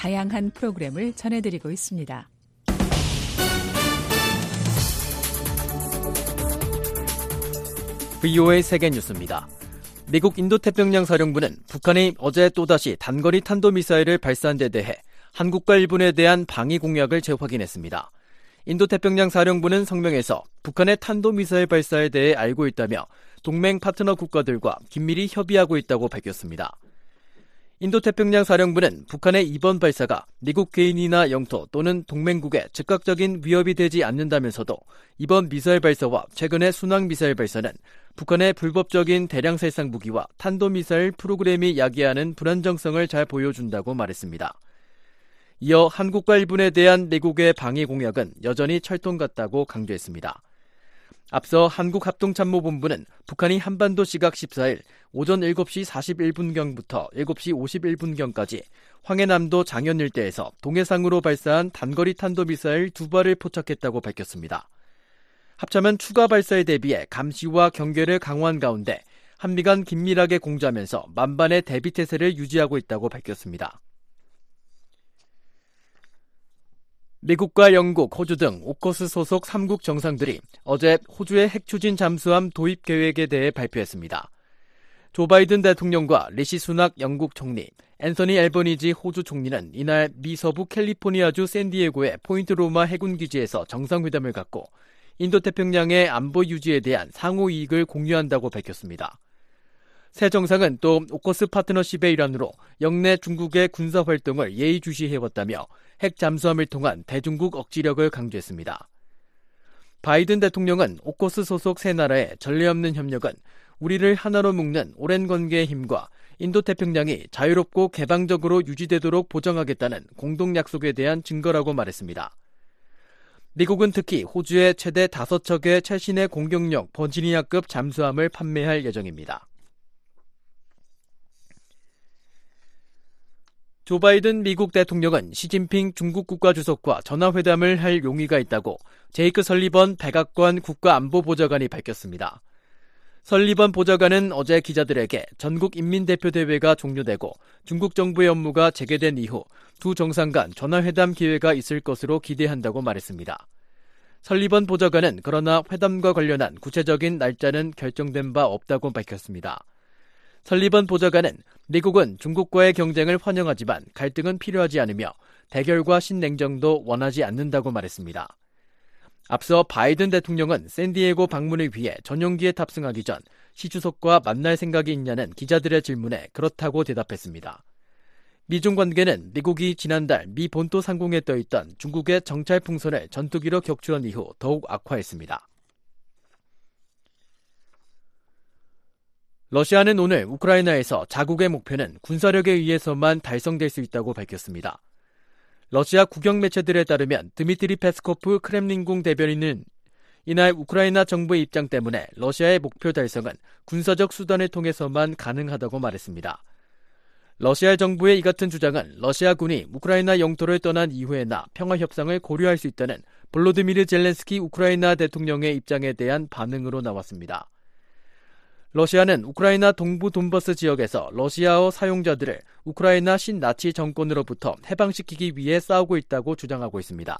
다양한 프로그램을 전해드리고 있습니다. VOA 세계 뉴스입니다. 미국 인도태평양 사령부는 북한이 어제 또다시 단거리 탄도미사일을 발사한 데 대해 한국과 일본에 대한 방위 공약을 재확인했습니다. 인도태평양 사령부는 성명에서 북한의 탄도미사일 발사에 대해 알고 있다며 동맹 파트너 국가들과 긴밀히 협의하고 있다고 밝혔습니다. 인도태평양 사령부는 북한의 이번 발사가 미국 개인이나 영토 또는 동맹국에 즉각적인 위협이 되지 않는다면서도 이번 미사일 발사와 최근의 순항 미사일 발사는 북한의 불법적인 대량 살상 무기와 탄도미사일 프로그램이 야기하는 불안정성을 잘 보여준다고 말했습니다. 이어 한국과 일본에 대한 미국의 방위 공약은 여전히 철통 같다고 강조했습니다. 앞서 한국합동참모본부는 북한이 한반도 시각 14일 오전 7시 41분경부터 7시 51분경까지 황해남도 장현 일대에서 동해상으로 발사한 단거리 탄도미사일 두 발을 포착했다고 밝혔습니다. 합참은 추가 발사에 대비해 감시와 경계를 강화한 가운데 한미 간 긴밀하게 공조하면서 만반의 대비 태세를 유지하고 있다고 밝혔습니다. 미국과 영국, 호주 등 오커스 소속 3국 정상들이 어제 호주의 핵 추진 잠수함 도입 계획에 대해 발표했습니다. 조 바이든 대통령과 리시 수낙 영국 총리, 앤서니 앨버니지 호주 총리는 이날 미 서부 캘리포니아주 샌디에고의 포인트 로마 해군 기지에서 정상회담을 갖고 인도태평양의 안보 유지에 대한 상호 이익을 공유한다고 밝혔습니다. 세 정상은 또 오커스 파트너십의 일환으로 영내 중국의 군사 활동을 예의주시해왔다며 핵 잠수함을 통한 대중국 억지력을 강조했습니다. 바이든 대통령은 오코스 소속 세 나라의 전례 없는 협력은 우리를 하나로 묶는 오랜 관계의 힘과 인도태평양이 자유롭고 개방적으로 유지되도록 보장하겠다는 공동 약속에 대한 증거라고 말했습니다. 미국은 특히 호주의 최대 5척의 최신의 공격력 버지니아급 잠수함을 판매할 예정입니다. 조 바이든 미국 대통령은 시진핑 중국 국가주석과 전화회담을 할 용의가 있다고 제이크 설리번 백악관 국가안보보좌관이 밝혔습니다. 설리번 보좌관은 어제 기자들에게 전국 인민대표대회가 종료되고 중국 정부의 업무가 재개된 이후 두 정상 간 전화회담 기회가 있을 것으로 기대한다고 말했습니다. 설리번 보좌관은 그러나 회담과 관련한 구체적인 날짜는 결정된 바 없다고 밝혔습니다. 설리번 보좌관은 미국은 중국과의 경쟁을 환영하지만 갈등은 필요하지 않으며 대결과 신냉정도 원하지 않는다고 말했습니다. 앞서 바이든 대통령은 샌디에고 방문을 위해 전용기에 탑승하기 전 시 주석과 만날 생각이 있냐는 기자들의 질문에 그렇다고 대답했습니다. 미중 관계는 미국이 지난달 미 본토 상공에 떠있던 중국의 정찰 풍선을 전투기로 격추한 이후 더욱 악화했습니다. 러시아는 오늘 우크라이나에서 자국의 목표는 군사력에 의해서만 달성될 수 있다고 밝혔습니다. 러시아 국영 매체들에 따르면 드미트리 페스코프 크렘린궁 대변인은 이날 우크라이나 정부의 입장 때문에 러시아의 목표 달성은 군사적 수단을 통해서만 가능하다고 말했습니다. 러시아 정부의 이 같은 주장은 러시아군이 우크라이나 영토를 떠난 이후에나 평화 협상을 고려할 수 있다는 볼로드미르 젤렌스키 우크라이나 대통령의 입장에 대한 반응으로 나왔습니다. 러시아는 우크라이나 동부 돈버스 지역에서 러시아어 사용자들을 우크라이나 신나치 정권으로부터 해방시키기 위해 싸우고 있다고 주장하고 있습니다.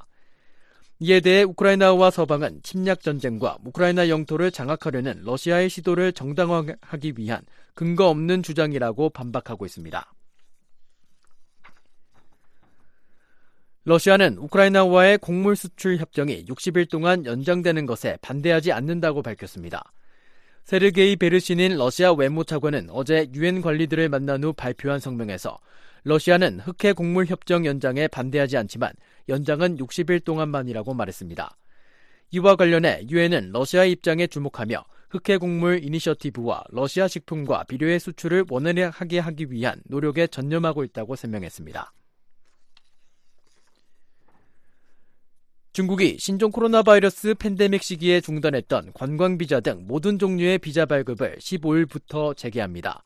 이에 대해 우크라이나와 서방은 침략 전쟁과 우크라이나 영토를 장악하려는 러시아의 시도를 정당화하기 위한 근거 없는 주장이라고 반박하고 있습니다. 러시아는 우크라이나와의 곡물 수출 협정이 60일 동안 연장되는 것에 반대하지 않는다고 밝혔습니다. 세르게이 베르신인 러시아 외무차관은 어제 유엔 관리들을 만난 후 발표한 성명에서 러시아는 흑해 곡물 협정 연장에 반대하지 않지만 연장은 60일 동안만이라고 말했습니다. 이와 관련해 유엔은 러시아 입장에 주목하며 흑해 곡물 이니셔티브와 러시아 식품과 비료의 수출을 원활하게 하기 위한 노력에 전념하고 있다고 설명했습니다. 중국이 신종 코로나 바이러스 팬데믹 시기에 중단했던 관광 비자 등 모든 종류의 비자 발급을 15일부터 재개합니다.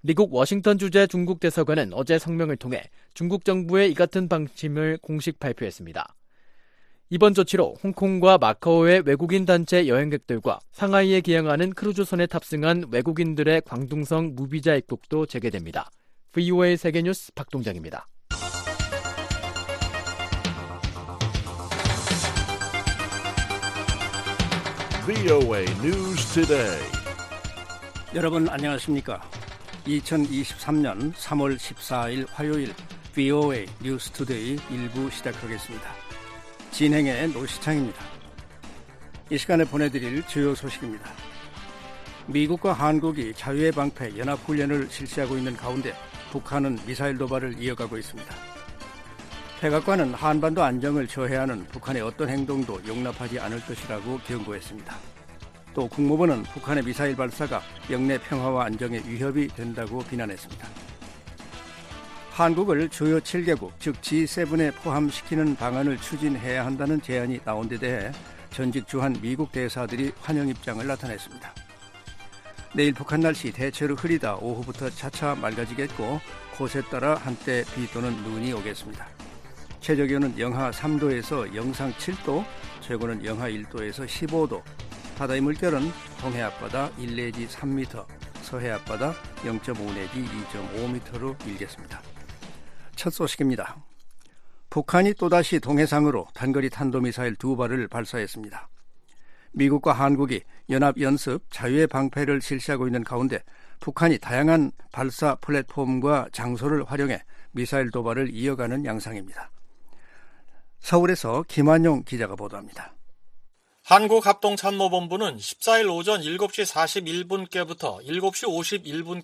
미국 워싱턴 주재 중국 대사관은 어제 성명을 통해 중국 정부의 이 같은 방침을 공식 발표했습니다. 이번 조치로 홍콩과 마카오의 외국인 단체 여행객들과 상하이에 기항하는 크루즈선에 탑승한 외국인들의 광둥성 무비자 입국도 재개됩니다. VOA 세계뉴스 박동장입니다. VOA News Today. 여러분 안녕하십니까? 2023년 3월 14일 화요일 VOA 뉴스 Today 일부 시작하겠습니다. 진행에 노시창입니다. 이 시간에 보내드릴 주요 소식입니다. 미국과 한국이 자유의 방패 연합훈련을 실시하고 있는 가운데 북한은 미사일 도발을 이어가고 있습니다. 백악관은 한반도 안정을 저해하는 북한의 어떤 행동도 용납하지 않을 것이라고 경고했습니다. 또 국무부는 북한의 미사일 발사가 영내 평화와 안정에 위협이 된다고 비난했습니다. 한국을 주요 7개국, 즉 G7에 포함시키는 방안을 추진해야 한다는 제안이 나온 데 대해 전직 주한 미국 대사들이 환영 입장을 나타냈습니다. 내일 북한 날씨 대체로 흐리다 오후부터 차차 맑아지겠고 곳에 따라 한때 비 또는 눈이 오겠습니다. 최저 기온은 영하 3도에서 영상 7도, 최고는 영하 1도에서 15도. 바다의 물결은 동해 앞바다 1 내지 3m, 서해 앞바다 0.5 내지 2.5m로 일겠습니다. 첫 소식입니다. 북한이 또다시 동해상으로 단거리 탄도미사일 두 발을 발사했습니다. 미국과 한국이 연합 연습 자유의 방패를 실시하고 있는 가운데 북한이 다양한 발사 플랫폼과 장소를 활용해 미사일 도발을 이어가는 양상입니다. 서울에서 김한용 기자가 보도합니다. 한국합동참모본부는 14일 오전 7시 41분께부터 7시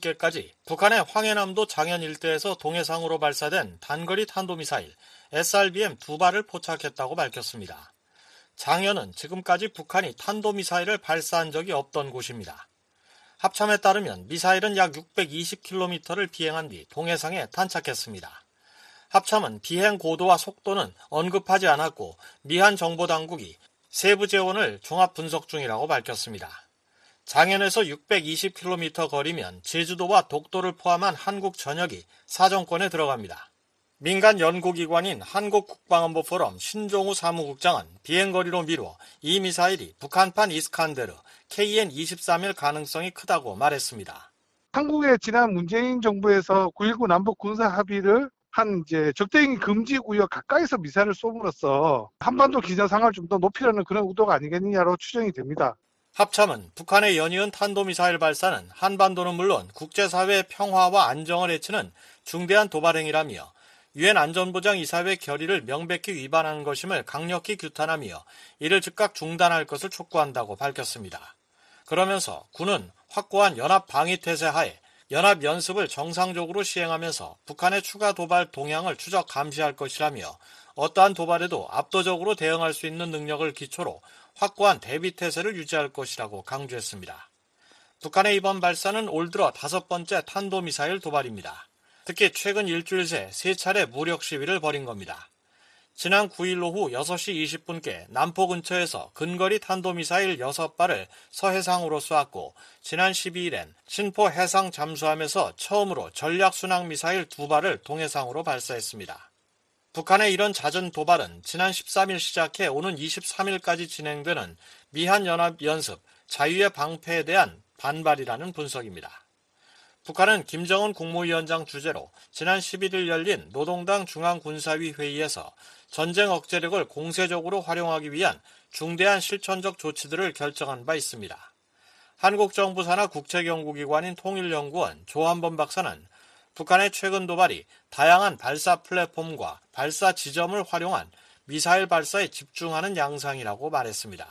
51분께까지 북한의 황해남도 장현 일대에서 동해상으로 발사된 단거리 탄도미사일 SRBM 두 발을 포착했다고 밝혔습니다. 장현은 지금까지 북한이 탄도미사일을 발사한 적이 없던 곳입니다. 합참에 따르면 미사일은 약 620km를 비행한 뒤 동해상에 탄착했습니다. 합참은 비행 고도와 속도는 언급하지 않았고 미한 정보당국이 세부 재원을 종합 분석 중이라고 밝혔습니다. 장현에서 620km 거리면 제주도와 독도를 포함한 한국 전역이 사정권에 들어갑니다. 민간 연구기관인 한국국방안보 포럼 신종우 사무국장은 비행거리로 미루어 이 미사일이 북한판 이스칸데르 KN-23일 가능성이 크다고 말했습니다. 한국의 지난 문재인 정부에서 9.19 남북 군사 합의를 한 이제 적대행위 금지 구역 가까이서 미사일을 쏘므로써 한반도 기전 상황을 좀 더 높이려는 그런 의도가 아니겠느냐로 추정이 됩니다. 합참은 북한의 연이은 탄도미사일 발사는 한반도는 물론 국제사회의 평화와 안정을 해치는 중대한 도발행위라며 유엔 안전보장 이사회 결의를 명백히 위반하는 것임을 강력히 규탄하며 이를 즉각 중단할 것을 촉구한다고 밝혔습니다. 그러면서 군은 확고한 연합 방위 태세 하에 연합 연습을 정상적으로 시행하면서 북한의 추가 도발 동향을 추적 감시할 것이라며 어떠한 도발에도 압도적으로 대응할 수 있는 능력을 기초로 확고한 대비 태세를 유지할 것이라고 강조했습니다. 북한의 이번 발사는 올 들어 다섯 번째 탄도미사일 도발입니다. 특히 최근 일주일 새 세 차례 무력 시위를 벌인 겁니다. 지난 9일 오후 6시 20분께 남포 근처에서 근거리 탄도미사일 6발을 서해상으로 쏘았고 지난 12일엔 신포 해상 잠수함에서 처음으로 전략순항 미사일 2발을 동해상으로 발사했습니다. 북한의 이런 잦은 도발은 지난 13일 시작해 오는 23일까지 진행되는 미한연합연습 자유의 방패에 대한 반발이라는 분석입니다. 북한은 김정은 국무위원장 주재로 지난 11일 열린 노동당 중앙군사위 회의에서 전쟁 억제력을 공세적으로 활용하기 위한 중대한 실천적 조치들을 결정한 바 있습니다. 한국 정부 산하 국책연구기관인 통일연구원 조한범 박사는 북한의 최근 도발이 다양한 발사 플랫폼과 발사 지점을 활용한 미사일 발사에 집중하는 양상이라고 말했습니다.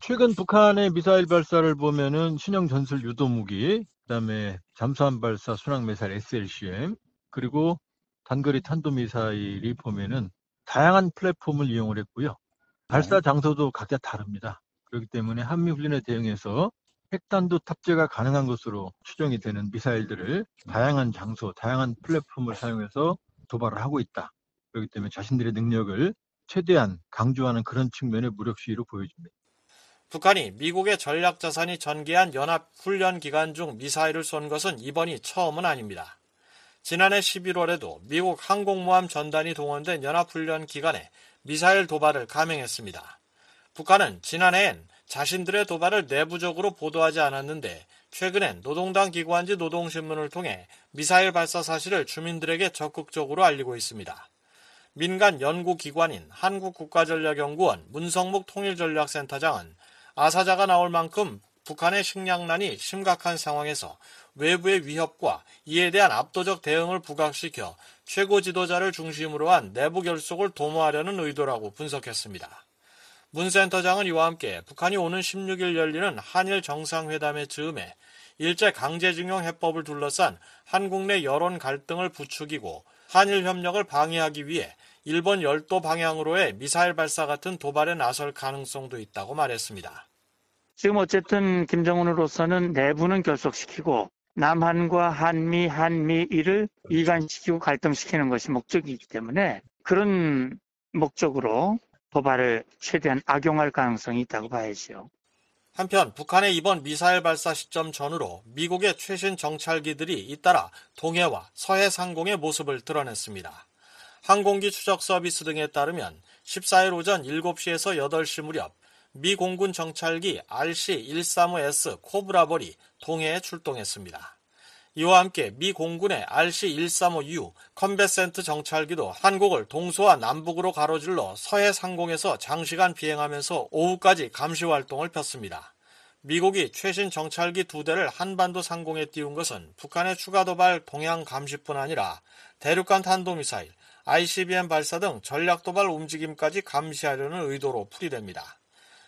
최근 북한의 미사일 발사를 보면은 신형 전술 유도 무기, 그다음에 잠수함 발사 순항 미사일 SLCM, 그리고 단거리 탄도 미사일이 보면은 다양한 플랫폼을 이용을 했고요. 발사 장소도 각자 다릅니다. 그렇기 때문에 한미 훈련에 대응해서 핵단도 탑재가 가능한 것으로 추정이 되는 미사일들을 다양한 장소, 다양한 플랫폼을 사용해서 도발을 하고 있다. 그렇기 때문에 자신들의 능력을 최대한 강조하는 그런 측면의 무력 시위로 보여집니다. 북한이 미국의 전략 자산이 전개한 연합 훈련 기간 중 미사일을 쏜 것은 이번이 처음은 아닙니다. 지난해 11월에도 미국 항공모함 전단이 동원된 연합훈련 기간에 미사일 도발을 감행했습니다. 북한은 지난해엔 자신들의 도발을 내부적으로 보도하지 않았는데 최근엔 노동당 기관지 노동신문을 통해 미사일 발사 사실을 주민들에게 적극적으로 알리고 있습니다. 민간 연구기관인 한국국가전략연구원 문성묵 통일전략센터장은 아사자가 나올 만큼 북한의 식량난이 심각한 상황에서 외부의 위협과 이에 대한 압도적 대응을 부각시켜 최고 지도자를 중심으로 한 내부 결속을 도모하려는 의도라고 분석했습니다. 문 센터장은 이와 함께 북한이 오는 16일 열리는 한일 정상회담의 즈음에 일제 강제징용 해법을 둘러싼 한국 내 여론 갈등을 부추기고 한일 협력을 방해하기 위해 일본 열도 방향으로의 미사일 발사 같은 도발에 나설 가능성도 있다고 말했습니다. 지금 어쨌든 김정은으로서는 내부는 결속시키고 남한과 한미, 한미일을 이간시키고 갈등시키는 것이 목적이기 때문에 그런 목적으로 도발을 최대한 악용할 가능성이 있다고 봐야죠. 한편 북한의 이번 미사일 발사 시점 전후로 미국의 최신 정찰기들이 잇따라 동해와 서해 상공의 모습을 드러냈습니다. 항공기 추적 서비스 등에 따르면 14일 오전 7시에서 8시 무렵 미 공군 정찰기 RC-135S 코브라벌이 동해에 출동했습니다. 이와 함께 미 공군의 RC-135U 컨베센트 정찰기도 한국을 동서와 남북으로 가로질러 서해 상공에서 장시간 비행하면서 오후까지 감시 활동을 폈습니다. 미국이 최신 정찰기 두 대를 한반도 상공에 띄운 것은 북한의 추가 도발 동향 감시뿐 아니라 대륙간 탄도미사일, ICBM 발사 등 전략 도발 움직임까지 감시하려는 의도로 풀이됩니다.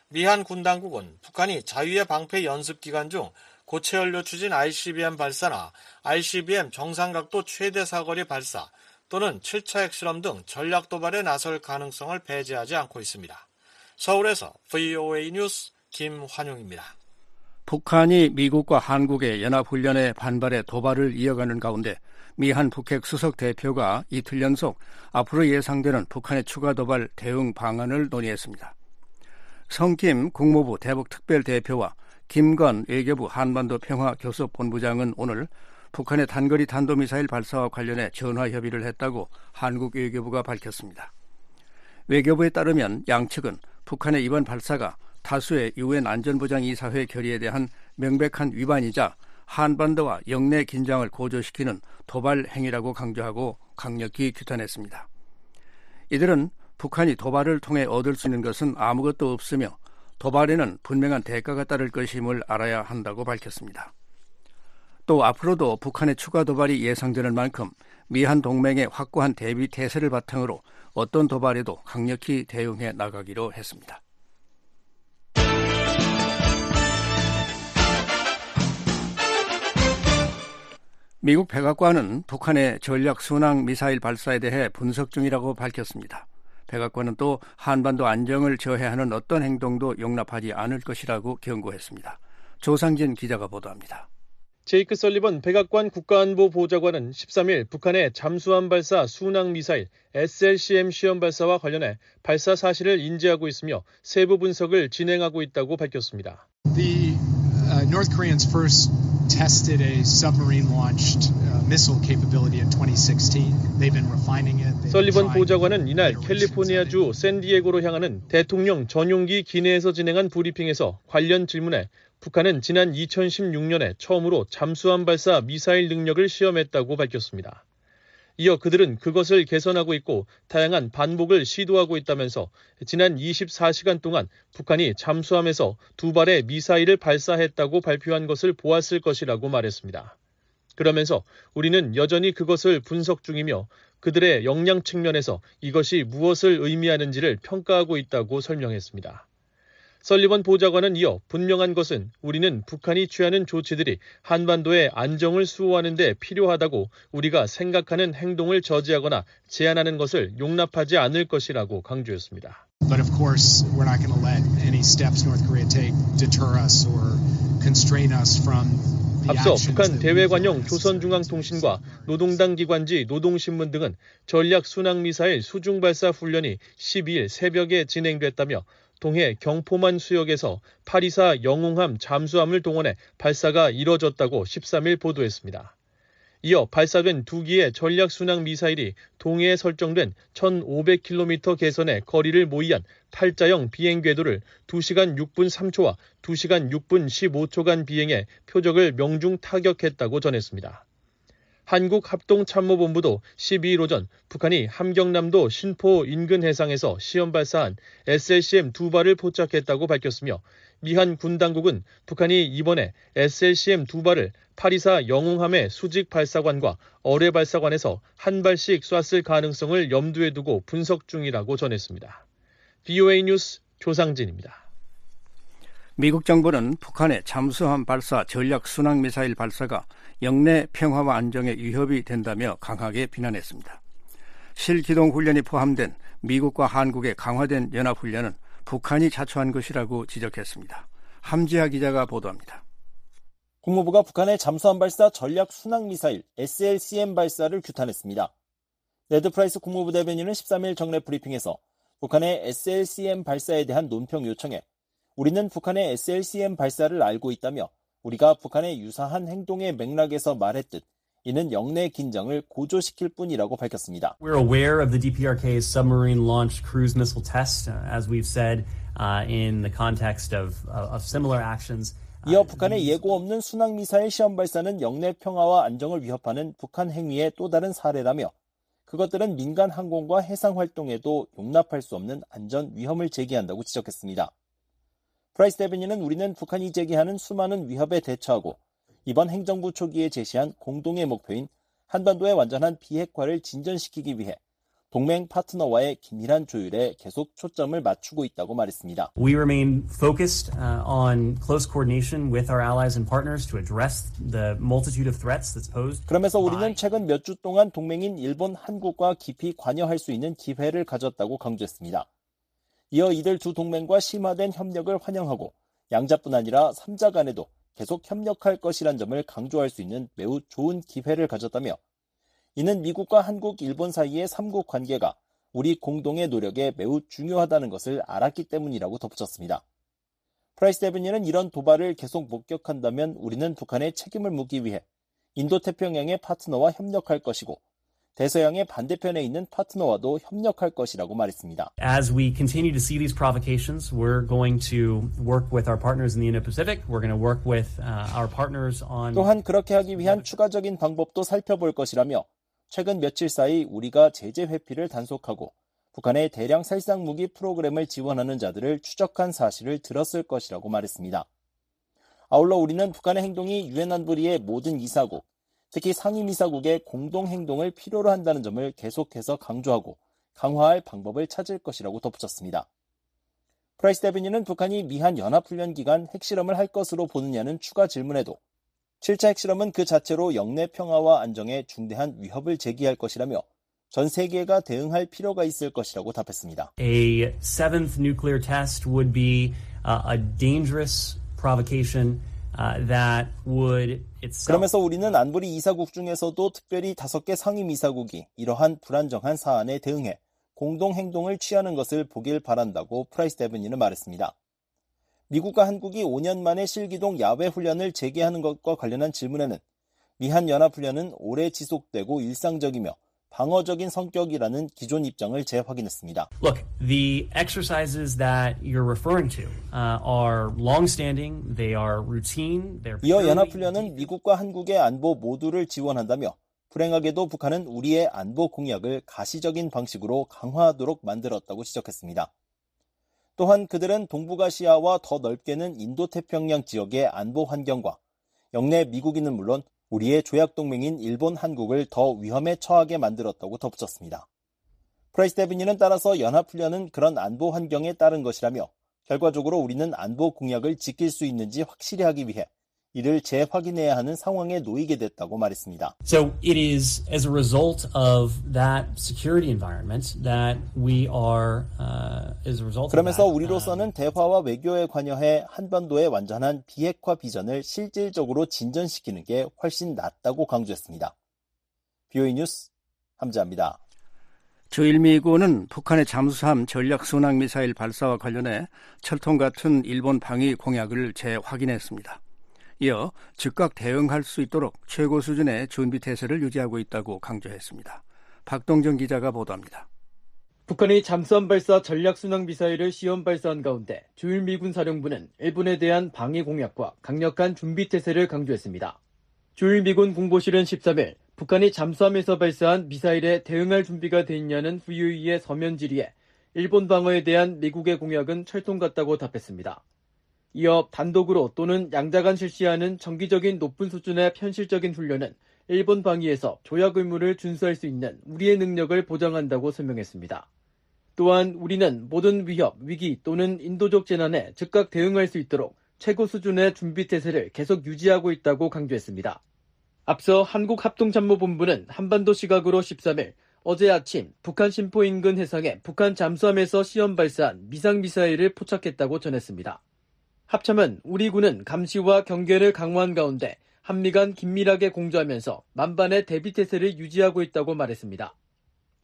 미한 군 당국은 북한이 자유의 방패 연습 기간 중 고체 연료 추진 ICBM 발사나 ICBM 정상각도 최대 사거리 발사 또는 7차 핵실험 등 전략 도발에 나설 가능성을 배제하지 않고 있습니다. 서울에서 VOA 뉴스 김환용입니다. 북한이 미국과 한국의 연합훈련에 반발해 도발을 이어가는 가운데 미한 북핵 수석 대표가 이틀 연속 앞으로 예상되는 북한의 추가 도발 대응 방안을 논의했습니다. 성김 국무부 대북특별대표와 김건 외교부 한반도 평화교섭본부장은 오늘 북한의 단거리 탄도미사일 발사와 관련해 전화 협의를 했다고 한국 외교부가 밝혔습니다. 외교부에 따르면 양측은 북한의 이번 발사가 다수의 유엔 안전보장이사회 결의에 대한 명백한 위반이자 한반도와 영내 긴장을 고조시키는 도발 행위라고 강조하고 강력히 규탄했습니다. 이들은 북한이 도발을 통해 얻을 수 있는 것은 아무것도 없으며 도발에는 분명한 대가가 따를 것임을 알아야 한다고 밝혔습니다. 또 앞으로도 북한의 추가 도발이 예상되는 만큼 미한 동맹의 확고한 대비 태세를 바탕으로 어떤 도발에도 강력히 대응해 나가기로 했습니다. 미국 백악관은 북한의 전략 순항 미사일 발사에 대해 분석 중이라고 밝혔습니다. 백악관은 또 한반도 안정을 저해하는 어떤 행동도 용납하지 않을 것이라고 경고했습니다. 조상진 기자가 보도합니다. 제이크 설리번 백악관 국가안보 보좌관은 13일 북한의 잠수함 발사 순항 미사일 SLCM 시험 발사와 관련해 발사 사실을 인지하고 있으며 세부 분석을 진행하고 있다고 밝혔습니다. The uh, North Koreans first tested a submarine launched uh, missile capability in 2016. They've been refining it. They've 설리번 보좌관은 이날 캘리포니아주 샌디에고로 향하는 대통령 전용기 기내에서 진행한 브리핑에서 관련 질문에 북한은 지난 2016년에 처음으로 잠수함 발사 미사일 능력을 시험했다고 밝혔습니다. 이어 그들은 그것을 개선하고 있고 다양한 반복을 시도하고 있다면서 지난 24시간 동안 북한이 잠수함에서 두 발의 미사일을 발사했다고 발표한 것을 보았을 것이라고 말했습니다. 그러면서 우리는 여전히 그것을 분석 중이며 그들의 역량 측면에서 이것이 무엇을 의미하는지를 평가하고 있다고 설명했습니다. 설리번 보좌관은 이어 분명한 것은 우리는 북한이 취하는 조치들이 한반도의 안정을 수호하는 데 필요하다고 우리가 생각하는 행동을 저지하거나 제한하는 것을 용납하지 않을 것이라고 강조했습니다. But of course, we're not going to let any steps North Korea take deter us or constrain us from 앞서 북한 대외관용 조선중앙통신과 노동당 기관지 노동신문 등은 전략 순항미사일 수중발사 훈련이 12일 새벽에 진행됐다며 동해 경포만 수역에서 파리사 영웅함 잠수함을 동원해 발사가 이뤄졌다고 13일 보도했습니다. 이어 발사된 두 기의 전략 순항 미사일이 동해에 설정된 1,500km 계선의 거리를 모의한 팔자형 비행 궤도를 2시간 6분 3초와 2시간 6분 15초간 비행해 표적을 명중 타격했다고 전했습니다. 한국합동참모본부도 12일 오전 북한이 함경남도 신포 인근 해상에서 시험 발사한 SLCM 두 발을 포착했다고 밝혔으며 미한 군 당국은 북한이 이번에 SLCM 두 발을 파리사 영웅함의 수직 발사관과 어뢰 발사관에서 한 발씩 쐈을 가능성을 염두에 두고 분석 중이라고 전했습니다. BOA 뉴스 조상진입니다. 미국 정부는 북한의 잠수함 발사 전략 순항 미사일 발사가 영내 평화와 안정에 위협이 된다며 강하게 비난했습니다. 실기동 훈련이 포함된 미국과 한국의 강화된 연합 훈련은 북한이 자초한 것이라고 지적했습니다. 함지하 기자가 보도합니다. 국무부가 북한의 잠수함 발사 전략 순항 미사일 SLCM 발사를 규탄했습니다. 네드 프라이스 국무부 대변인은 13일 정례 브리핑에서 북한의 SLCM 발사에 대한 논평 요청에 우리는 북한의 SLCM 발사를 알고 있다며 우리가 북한의 유사한 행동의 맥락에서 말했듯 이는 역내 긴장을 고조시킬 뿐이라고 밝혔습니다. We're aware of the DPRK's submarine launched cruise missile test, as we've said uh, in the context of, of similar actions. 이어 북한의 예고 없는 순항 미사일 시험 발사는 역내 평화와 안정을 위협하는 북한 행위의 또 다른 사례라며 그것들은 민간 항공과 해상 활동에도 용납할 수 없는 안전 위험을 제기한다고 지적했습니다. 프라이스 대변인은 우리는 북한이 제기하는 수많은 위협에 대처하고 이번 행정부 초기에 제시한 공동의 목표인 한반도의 완전한 비핵화를 진전시키기 위해 동맹 파트너와의 긴밀한 조율에 계속 초점을 맞추고 있다고 말했습니다. We remain focused uh, on close coordination with our allies and partners to address the multitude of threats that's posed. 그러면서 우리는 최근 몇 주 동안 동맹인 일본, 한국과 깊이 관여할 수 있는 기회를 가졌다고 강조했습니다. 이어 이들 두 동맹과 심화된 협력을 환영하고 양자뿐 아니라 3자 간에도 계속 협력할 것이란 점을 강조할 수 있는 매우 좋은 기회를 가졌다며 이는 미국과 한국, 일본 사이의 삼국 관계가 우리 공동의 노력에 매우 중요하다는 것을 알았기 때문이라고 덧붙였습니다. 프라이스 대변인은 이런 도발을 계속 목격한다면 우리는 북한에 책임을 묻기 위해 인도태평양의 파트너와 협력할 것이고 대서양의 반대편에 있는 파트너와도 협력할 것이라고 말했습니다. As we continue to see these provocations, we're going to work with our partners in the Indo-Pacific. We're going to work with uh, our partners on 또한 그렇게 하기 위한 추가적인 방법도 살펴볼 것이라며 최근 며칠 사이 우리가 제재 회피를 단속하고 북한의 대량 살상 무기 프로그램을 지원하는 자들을 추적한 사실을 들었을 것이라고 말했습니다. 아울러 우리는 북한의 행동이 유엔 안보리의 모든 이사국, 특히 상임이사국의 공동 행동을 필요로 한다는 점을 계속해서 강조하고 강화할 방법을 찾을 것이라고 덧붙였습니다. 프라이스 대변인은 북한이 미한 연합훈련 기간 핵실험을 할 것으로 보느냐는 추가 질문에도 7차 핵실험은 그 자체로 역내 평화와 안정에 중대한 위협을 제기할 것이라며 전 세계가 대응할 필요가 있을 것이라고 답했습니다. A seventh nuclear test would be uh, a dangerous provocation uh, 그러면서 우리는 안보리 이사국 중에서도 특별히 다섯 개 상임 이사국이 이러한 불안정한 사안에 대응해 공동 행동을 취하는 것을 보길 바란다고 프라이스 대변인은 말했습니다. 미국과 한국이 5년 만에 실기동 야외 훈련을 재개하는 것과 관련한 질문에는 미한 연합 훈련은 오래 지속되고 일상적이며 방어적인 성격이라는 기존 입장을 재확인했습니다. Look, the exercises that you're referring to uh, are long-standing. They are routine. They're 이어 연합훈련은 미국과 한국의 안보 모두를 지원한다며 불행하게도 북한은 우리의 안보 공약을 가시적인 방식으로 강화하도록 만들었다고 지적했습니다. 또한 그들은 동북아시아와 더 넓게는 인도태평양 지역의 안보 환경과 영내 미국인은 물론 우리의 조약 동맹인 일본, 한국을 더 위험에 처하게 만들었다고 덧붙였습니다. 프라이스 대변인은 따라서 연합훈련은 그런 안보 환경에 따른 것이라며 결과적으로 우리는 안보 공약을 지킬 수 있는지 확실히 하기 위해 이를 재확인해야 하는 상황에 놓이게 됐다고 말했습니다. So it is as a result of that security environment that we are uh, as a result 그러면서 우리로서는 대화와 외교에 관여해 한반도의 완전한 비핵화 비전을 실질적으로 진전시키는 게 훨씬 낫다고 강조했습니다. BOE 뉴스 함자입니다. 주일 미군은 북한의 잠수함 전략 순항 미사일 발사와 관련해 철통 같은 일본 방위 공약을 재확인했습니다. 이어 즉각 대응할 수 있도록 최고 수준의 준비 태세를 유지하고 있다고 강조했습니다. 박동정 기자가 보도합니다. 북한이 잠수함 발사 전략 순항 미사일을 시험 발사한 가운데 주일 미군 사령부는 일본에 대한 방위 공약과 강력한 준비 태세를 강조했습니다. 주일 미군 공보실은 13일 북한이 잠수함에서 발사한 미사일에 대응할 준비가 돼 있냐는 후유이의 서면 질의에 일본 방어에 대한 미국의 공약은 철통 같다고 답했습니다. 이어 단독으로 또는 양자간 실시하는 정기적인 높은 수준의 현실적인 훈련은 일본 방위에서 조약 의무를 준수할 수 있는 우리의 능력을 보장한다고 설명했습니다. 또한 우리는 모든 위협, 위기 또는 인도적 재난에 즉각 대응할 수 있도록 최고 수준의 준비 태세를 계속 유지하고 있다고 강조했습니다. 앞서 한국합동참모본부는 한반도 시각으로 13일 어제 아침 북한 심포 인근 해상에 북한 잠수함에서 시험 발사한 미상미사일을 포착했다고 전했습니다. 합참은 우리 군은 감시와 경계를 강화한 가운데 한미 간 긴밀하게 공조하면서 만반의 대비태세를 유지하고 있다고 말했습니다.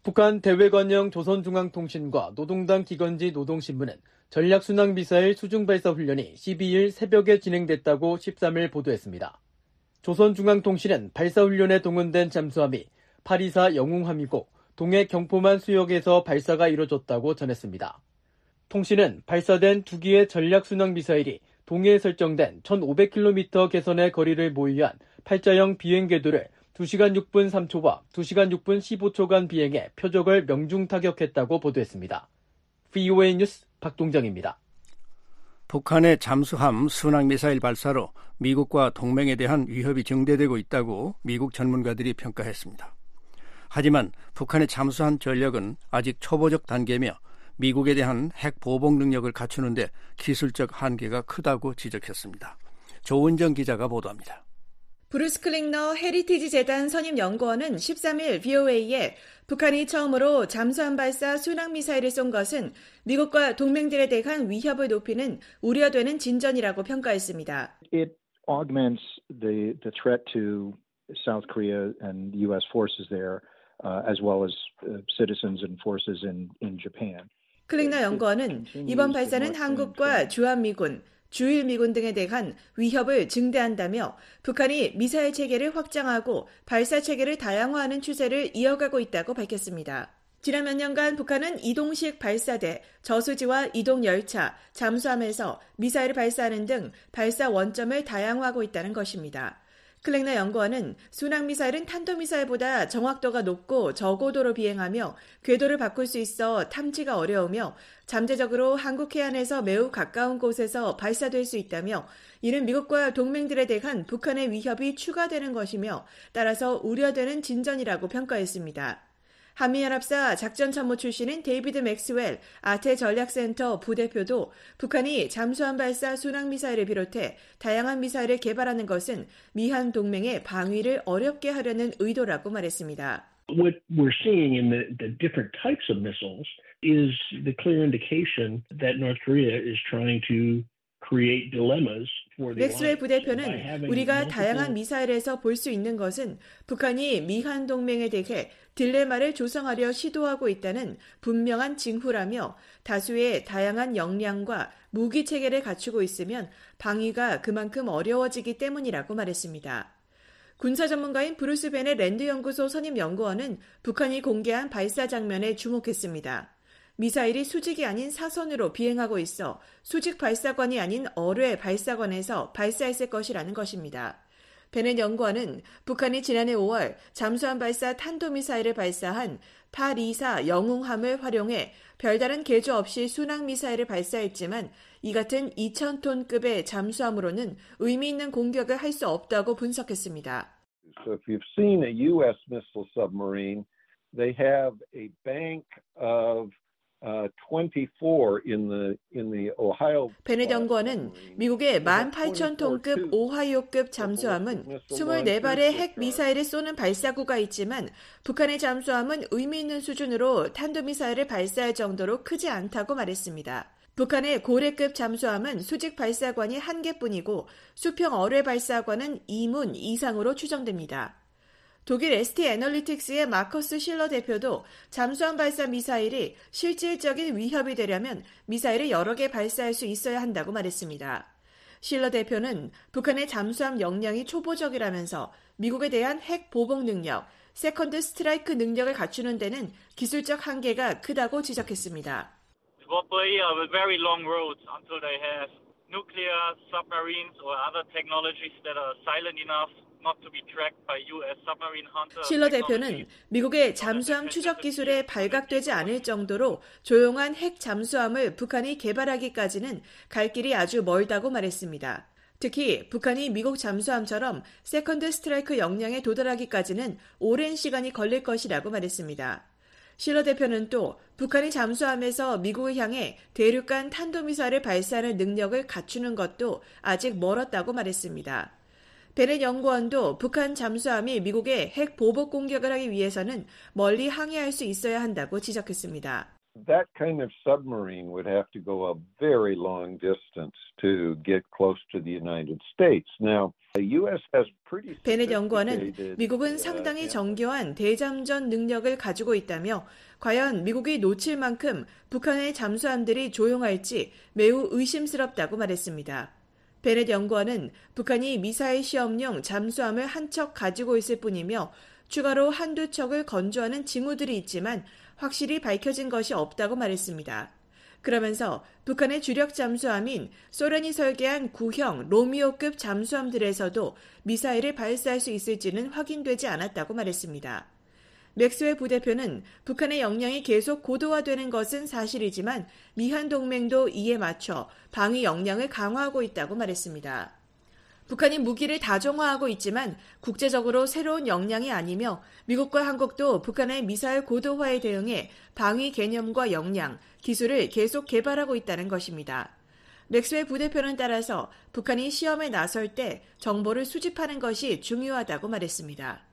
북한 대외관영 조선중앙통신과 노동당 기관지 노동신문은 전략순항미사일 수중발사 훈련이 12일 새벽에 진행됐다고 13일 보도했습니다. 조선중앙통신은 발사훈련에 동원된 잠수함이 824 영웅함이고 동해 경포만 수역에서 발사가 이뤄졌다고 전했습니다. 통신은 발사된 두 기의 전략 순항 미사일이 동해에 설정된 1,500km 개선의 거리를 모의한 팔자형 비행 궤도를 2시간 6분 3초와 2시간 6분 15초간 비행해 표적을 명중 타격했다고 보도했습니다. VOA 뉴스 박동정입니다. 북한의 잠수함 순항 미사일 발사로 미국과 동맹에 대한 위협이 증대되고 있다고 미국 전문가들이 평가했습니다. 하지만 북한의 잠수함 전력은 아직 초보적 단계며 미국에 대한 핵 보복 능력을 갖추는데 기술적 한계가 크다고 지적했습니다. 조은정 기자가 보도합니다. 브루스 클링너 헤리티지 재단 선임 연구원은 13일 VOA에 북한이 처음으로 잠수함 발사 순항 미사일을 쏜 것은 미국과 동맹들에 대한 위협을 높이는 우려되는 진전이라고 평가했습니다. It augments the the threat to South Korea and U.S. forces there, uh, as well as uh, citizens and forces in in Japan. 클링너 연구원은 이번 발사는 한국과 주한미군, 주일미군 등에 대한 위협을 증대한다며 북한이 미사일 체계를 확장하고 발사 체계를 다양화하는 추세를 이어가고 있다고 밝혔습니다. 지난 몇 년간 북한은 이동식 발사대, 저수지와 이동 열차, 잠수함에서 미사일을 발사하는 등 발사 원점을 다양화하고 있다는 것입니다. 클랭너 연구원은 순항미사일은 탄도미사일보다 정확도가 높고 저고도로 비행하며 궤도를 바꿀 수 있어 탐지가 어려우며 잠재적으로 한국 해안에서 매우 가까운 곳에서 발사될 수 있다며 이는 미국과 동맹들에 대한 북한의 위협이 추가되는 것이며 따라서 우려되는 진전이라고 평가했습니다. 한미연합사 작전참모 출신인 데이비드 맥스웰 아태 전략센터 부대표도 북한이 잠수함 발사 순항미사일을 비롯해 다양한 미사일을 개발하는 것은 미한 동맹의 방위를 어렵게 하려는 의도라고 말했습니다. What we're seeing in the, the different types of missiles is the clear indication that North Korea is trying to 맥스웰 부대표는 우리가 다양한 미사일에서 볼 수 있는 것은 북한이 미한 동맹에 대해 딜레마를 조성하려 시도하고 있다는 분명한 징후라며 다수의 다양한 역량과 무기 체계를 갖추고 있으면 방위가 그만큼 어려워지기 때문이라고 말했습니다. 군사 전문가인 브루스 베넷 랜드 연구소 선임 연구원은 북한이 공개한 발사 장면에 주목했습니다. 미사일이 수직이 아닌 사선으로 비행하고 있어 수직 발사관이 아닌 어뢰 발사관에서 발사했을 것이라는 것입니다. 베넷 연구원은 북한이 지난해 5월 잠수함 발사 탄도미사일을 발사한 824 영웅함을 활용해 별다른 개조 없이 순항미사일을 발사했지만 이 같은 2,000톤급의 잠수함으로는 의미 있는 공격을 할 수 없다고 분석했습니다. So if you've seen a U.S. missile submarine, they have a bank of uh, 24 in the in the Ohio. 베넷 연구원은 미국의 18,000톤급 오하이오급 잠수함은 24발의 핵 미사일을 쏘는 발사구가 있지만 북한의 잠수함은 의미 있는 수준으로 탄도미사일을 발사할 정도로 크지 않다고 말했습니다. 북한의 고래급 잠수함은 수직 발사관이 한 개뿐이고 수평 어뢰 발사관은 2문 이상으로 추정됩니다. 독일 ST 애널리틱스의 마커스 실러 대표도 잠수함 발사 미사일이 실질적인 위협이 되려면 미사일을 여러 개 발사할 수 있어야 한다고 말했습니다. 실러 대표는 북한의 잠수함 역량이 초보적이라면서 미국에 대한 핵 보복 능력, second strike 능력을 갖추는 데는 기술적 한계가 크다고 지적했습니다. Nuclear submarines or other technologies that are silent enough 실러 대표는 미국의 잠수함 추적 기술에 발각되지 않을 정도로 조용한 핵 잠수함을 북한이 개발하기까지는 갈 길이 아주 멀다고 말했습니다. 특히 북한이 미국 잠수함처럼 second strike 역량에 도달하기까지는 오랜 시간이 걸릴 것이라고 말했습니다. 실러 대표는 또 북한이 잠수함에서 미국을 향해 대륙간 탄도미사일을 발사하는 능력을 갖추는 것도 아직 멀었다고 말했습니다. 베넷 연구원도 북한 잠수함이 미국의 핵 보복 공격을 하기 위해서는 멀리 항해할 수 있어야 한다고 지적했습니다. That kind of submarine would have to go a very long distance to get close to the United States. Now, the U.S. has pretty. 베넷 연구원은 미국은 상당히 정교한 대잠전 능력을 가지고 있다며 과연 미국이 놓칠 만큼 북한의 잠수함들이 조용할지 매우 의심스럽다고 말했습니다. 베넷 연구원은 북한이 미사일 시험용 잠수함을 한 척 가지고 있을 뿐이며 추가로 한두 척을 건조하는 징후들이 있지만 확실히 밝혀진 것이 없다고 말했습니다. 그러면서 북한의 주력 잠수함인 소련이 설계한 구형 로미오급 잠수함들에서도 미사일을 발사할 수 있을지는 확인되지 않았다고 말했습니다. 맥스웰 부대표는 북한의 역량이 계속 고도화되는 것은 사실이지만 미한 동맹도 이에 맞춰 방위 역량을 강화하고 있다고 말했습니다. 북한이 무기를 다종화하고 있지만 국제적으로 새로운 역량이 아니며 미국과 한국도 북한의 미사일 고도화에 대응해 방위 개념과 역량, 기술을 계속 개발하고 있다는 것입니다. 맥스웰 부대표는 따라서 북한이 시험에 나설 때 정보를 수집하는 것이 중요하다고 말했습니다.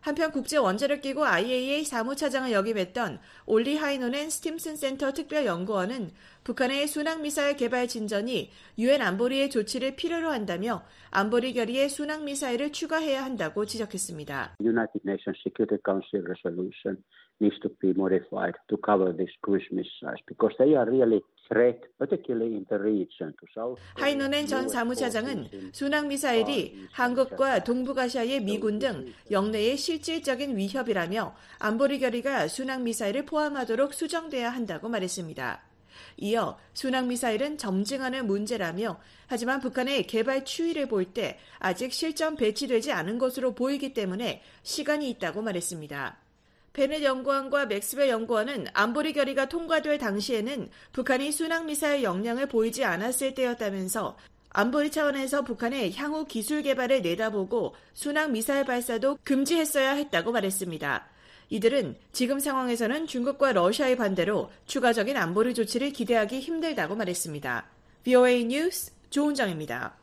한편 국제 원자력 기구 IAEA 사무차장을 역임했던 올리 하이노넨 스팀슨 센터 특별 연구원은 북한의 순항 미사일 개발 진전이 유엔 안보리의 조치를 필요로 한다며 안보리 결의에 순항 미사일을 추가해야 한다고 지적했습니다. Needs to be modified to cover these cruise missiles because they are really 하이노넨 전 사무차장은 순항 미사일이 한국과 동북아시아의 미군 등 역내의 실질적인 위협이라며 안보리 결의가 순항 미사일을 포함하도록 수정돼야 한다고 말했습니다. 이어 순항 미사일은 점증하는 문제라며 하지만 북한의 개발 추이를 볼 때 아직 실전 배치되지 않은 것으로 보이기 때문에 시간이 있다고 말했습니다. 베넷 연구원과 맥스웰 연구원은 안보리 결의가 통과될 당시에는 북한이 순항미사일 역량을 보이지 않았을 때였다면서 안보리 차원에서 북한의 향후 기술 개발을 내다보고 순항미사일 발사도 금지했어야 했다고 말했습니다. 이들은 지금 상황에서는 중국과 러시아의 반대로 추가적인 안보리 조치를 기대하기 힘들다고 말했습니다. VOA 뉴스 조은정입니다.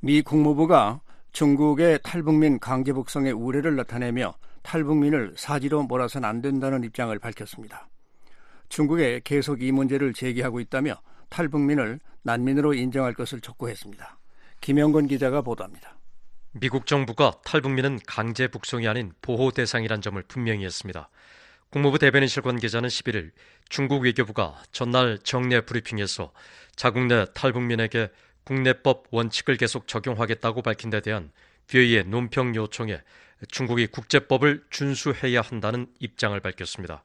미 국무부가 중국의 탈북민 강제 북송의 우려를 나타내며 탈북민을 사지로 몰아서는 안 된다는 입장을 밝혔습니다. 중국에 계속 이 문제를 제기하고 있다며 탈북민을 난민으로 인정할 것을 촉구했습니다. 김영건 기자가 보도합니다. 미국 정부가 탈북민은 강제 북송이 아닌 보호 대상이란 점을 분명히 했습니다. 국무부 대변인실 관계자는 11일 중국 외교부가 전날 정례 브리핑에서 자국 내 탈북민에게 국내법 원칙을 계속 적용하겠다고 밝힌 데 대한 뷰이의 논평 요청에 중국이 국제법을 준수해야 한다는 입장을 밝혔습니다.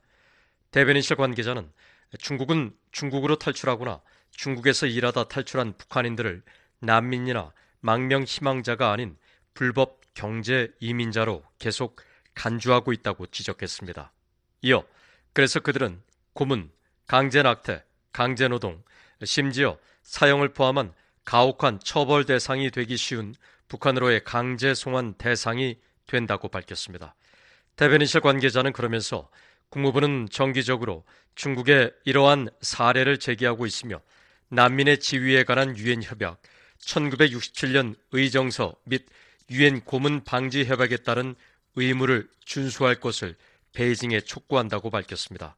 대변인실 관계자는 중국은 중국으로 탈출하거나 중국에서 일하다 탈출한 북한인들을 난민이나 망명 희망자가 아닌 불법 경제 이민자로 계속 간주하고 있다고 지적했습니다. 이어 그래서 그들은 고문, 강제 낙태, 강제 노동, 심지어 사형을 포함한 가혹한 처벌 대상이 되기 쉬운 북한으로의 강제 송환 대상이 된다고 밝혔습니다. 대변인실 관계자는 그러면서 국무부는 정기적으로 중국의 이러한 사례를 제기하고 있으며 난민의 지위에 관한 유엔 협약, 1967년 의정서 및 유엔 고문 방지 협약에 따른 의무를 준수할 것을 베이징에 촉구한다고 밝혔습니다.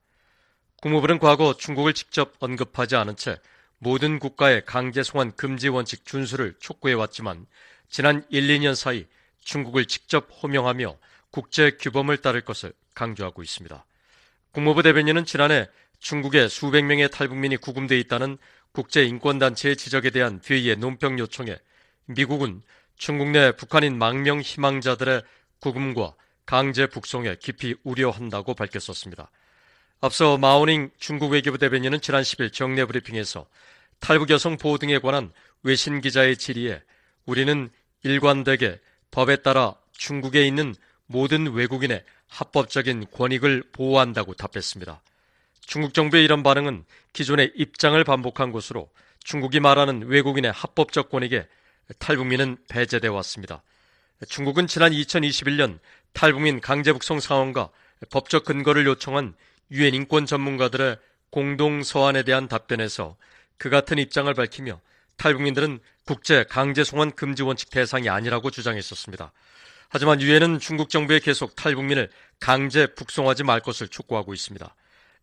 국무부는 과거 중국을 직접 언급하지 않은 채 모든 국가의 강제 송환 금지 원칙 준수를 촉구해 왔지만 지난 1, 2년 사이 중국을 직접 호명하며 국제 규범을 따를 것을 강조하고 있습니다. 국무부 대변인은 지난해 중국의 수백 명의 탈북민이 구금돼 있다는 국제인권단체의 지적에 대한 회의의 논평 요청에 미국은 중국 내 북한인 망명 희망자들의 구금과 강제 북송에 깊이 우려한다고 밝혔었습니다. 앞서 마오닝 중국 외교부 대변인은 지난 10일 정례 브리핑에서 탈북 여성 보호 등에 관한 외신 기자의 질의에 우리는 일관되게 법에 따라 중국에 있는 모든 외국인의 합법적인 권익을 보호한다고 답했습니다. 중국 정부의 이런 반응은 기존의 입장을 반복한 것으로 중국이 말하는 외국인의 합법적 권익에 탈북민은 배제돼 왔습니다. 중국은 지난 2021년 탈북민 강제 북송 상황과 법적 근거를 요청한 유엔 인권 전문가들의 공동 서한에 대한 답변에서 그 같은 입장을 밝히며 탈북민들은 국제 강제 송환 금지 원칙 대상이 아니라고 주장했었습니다. 하지만 유엔은 중국 정부에 계속 탈북민을 강제 북송하지 말 것을 촉구하고 있습니다.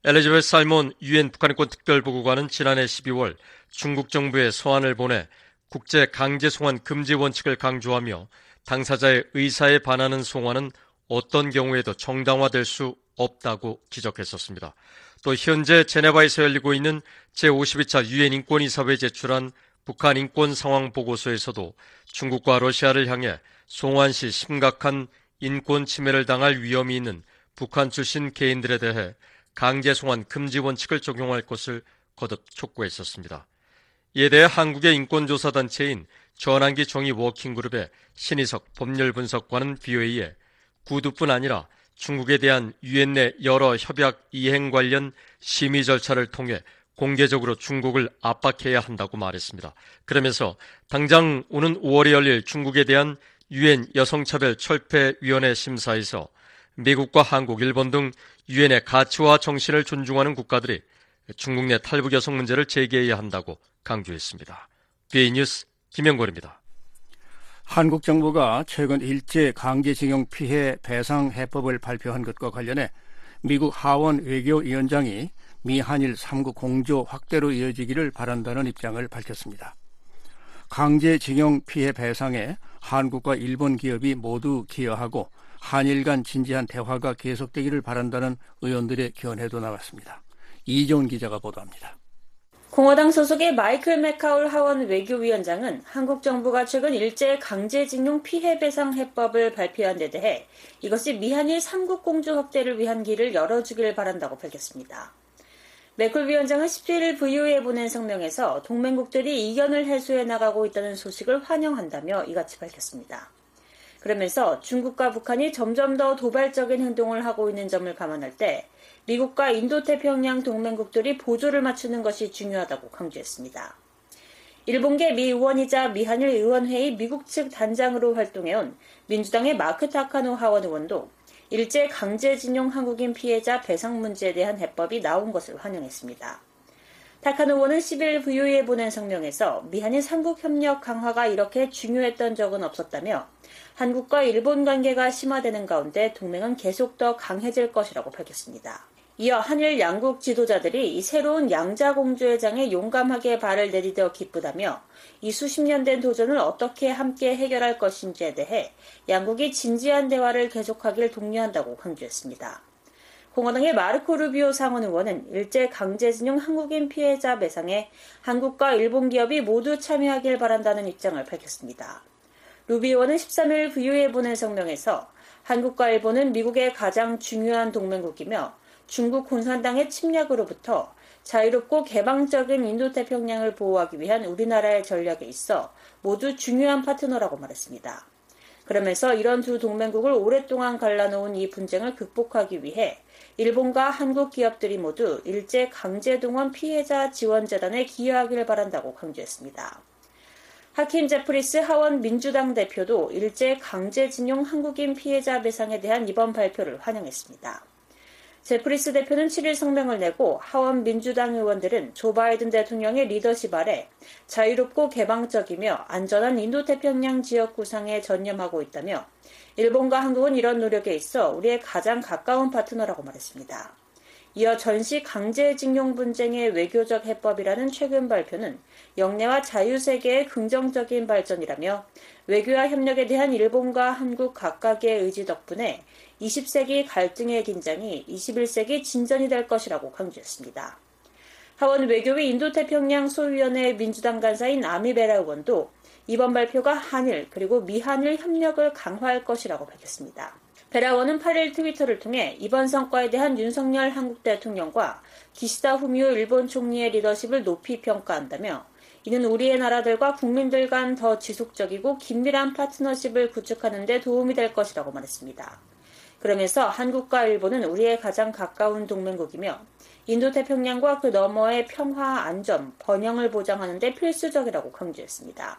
엘리자베스 살몬 유엔 북한인권 특별보고관은 지난해 12월 중국 정부에 서한을 보내 국제 강제 송환 금지 원칙을 강조하며 당사자의 의사에 반하는 송환은 어떤 경우에도 정당화될 수 없다고 지적했었습니다. 또 현재 제네바에서 열리고 있는 제52차 유엔 인권이사회에 제출한 북한 인권 상황 보고서에서도 중국과 러시아를 향해 송환 시 심각한 인권 침해를 당할 위험이 있는 북한 출신 개인들에 대해 강제 송환 금지 원칙을 적용할 것을 거듭 촉구했었습니다. 이에 대해 한국의 인권조사단체인 전환기 정의 워킹그룹의 신희석 법률 분석관은 VOA에 구두뿐 아니라 중국에 대한 유엔 내 여러 협약 이행 관련 심의 절차를 통해 공개적으로 중국을 압박해야 한다고 말했습니다. 그러면서 당장 오는 5월에 열릴 중국에 대한 유엔 여성차별 철폐위원회 심사에서 미국과 한국, 일본 등 유엔의 가치와 정신을 존중하는 국가들이 중국 내 탈북 여성 문제를 제기해야 한다고 강조했습니다. BA 뉴스 김영걸입니다. 한국 정부가 최근 일제 강제징용 피해 배상 해법을 발표한 것과 관련해 미국 하원 외교위원장이 미한일 3국 공조 확대로 이어지기를 바란다는 입장을 밝혔습니다. 강제징용 피해 배상에 한국과 일본 기업이 모두 기여하고 한일 간 진지한 대화가 계속되기를 바란다는 의원들의 견해도 나왔습니다. 이종 기자가 보도합니다. 공화당 소속의 마이클 맥카울 하원 외교위원장은 한국 정부가 최근 일제 강제징용 피해 배상 해법을 발표한 데 대해 이것이 미한일 3국 공조 확대를 위한 길을 열어주길 바란다고 밝혔습니다. 맥클 위원장은 17일 VOA에 보낸 성명에서 동맹국들이 이견을 해소해 나가고 있다는 소식을 환영한다며 이같이 밝혔습니다. 그러면서 중국과 북한이 점점 더 도발적인 행동을 하고 있는 점을 감안할 때 미국과 인도태평양 동맹국들이 보조를 맞추는 것이 중요하다고 강조했습니다. 일본계 미 의원이자 미한일 의원회의 미국 측 단장으로 활동해온 민주당의 마크 타카노 하원 의원도 일제 강제징용 한국인 피해자 배상 문제에 대한 해법이 나온 것을 환영했습니다. 타카노 의원은 10일 VOA에 보낸 성명에서 미한일 삼국 협력 강화가 이렇게 중요했던 적은 없었다며 한국과 일본 관계가 심화되는 가운데 동맹은 계속 더 강해질 것이라고 밝혔습니다. 이어 한일 양국 지도자들이 이 새로운 양자 공조의 장에 용감하게 발을 내디뎌 기쁘다며 이 수십 년 된 도전을 어떻게 함께 해결할 것인지에 대해 양국이 진지한 대화를 계속하길 독려한다고 강조했습니다. 공화당의 마르코 루비오 상원 의원은 일제 강제징용 한국인 피해자 배상에 한국과 일본 기업이 모두 참여하길 바란다는 입장을 밝혔습니다. 루비 의원은 13일 VO에 보낸 성명에서 한국과 일본은 미국의 가장 중요한 동맹국이며 중국 공산당의 침략으로부터 자유롭고 개방적인 인도태평양을 보호하기 위한 우리나라의 전략에 있어 모두 중요한 파트너라고 말했습니다. 그러면서 이런 두 동맹국을 오랫동안 갈라놓은 이 분쟁을 극복하기 위해 일본과 한국 기업들이 모두 일제 강제동원 피해자 지원재단에 기여하기를 바란다고 강조했습니다. 하킴 제프리스 하원 민주당 대표도 일제 강제징용 한국인 피해자 배상에 대한 이번 발표를 환영했습니다. 제프리스 대표는 7일 성명을 내고 하원 민주당 의원들은 조 바이든 대통령의 리더십 아래 자유롭고 개방적이며 안전한 인도태평양 지역 구상에 전념하고 있다며 일본과 한국은 이런 노력에 있어 우리의 가장 가까운 파트너라고 말했습니다. 이어 전시 강제징용 분쟁의 외교적 해법이라는 최근 발표는 영내와 자유세계의 긍정적인 발전이라며 외교와 협력에 대한 일본과 한국 각각의 의지 덕분에 20세기 갈등의 긴장이 21세기 진전이 될 것이라고 강조했습니다. 하원 외교위 인도태평양 소위원회 민주당 간사인 아미베라 의원도 이번 발표가 한일 그리고 미한일 협력을 강화할 것이라고 밝혔습니다. 베라원은 8일 트위터를 통해 이번 성과에 대한 윤석열 한국 대통령과 기시다 후미오 일본 총리의 리더십을 높이 평가한다며 이는 우리의 나라들과 국민들 간 더 지속적이고 긴밀한 파트너십을 구축하는 데 도움이 될 것이라고 말했습니다. 그러면서 한국과 일본은 우리의 가장 가까운 동맹국이며 인도태평양과 그 너머의 평화, 안전, 번영을 보장하는 데 필수적이라고 강조했습니다.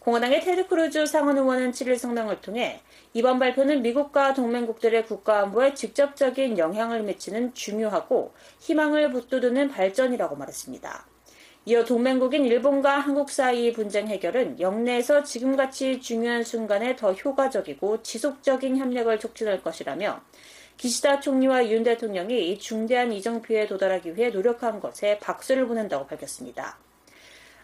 공화당의 테드 크루즈 상원 의원은 7일 성명을 통해 이번 발표는 미국과 동맹국들의 국가 안보에 직접적인 영향을 미치는 중요하고 희망을 북돋우는 발전이라고 말했습니다. 이어 동맹국인 일본과 한국 사이의 분쟁 해결은 역내에서 지금같이 중요한 순간에 더 효과적이고 지속적인 협력을 촉진할 것이라며 기시다 총리와 윤 대통령이 이 중대한 이정 피해에 도달하기 위해 노력한 것에 박수를 보낸다고 밝혔습니다.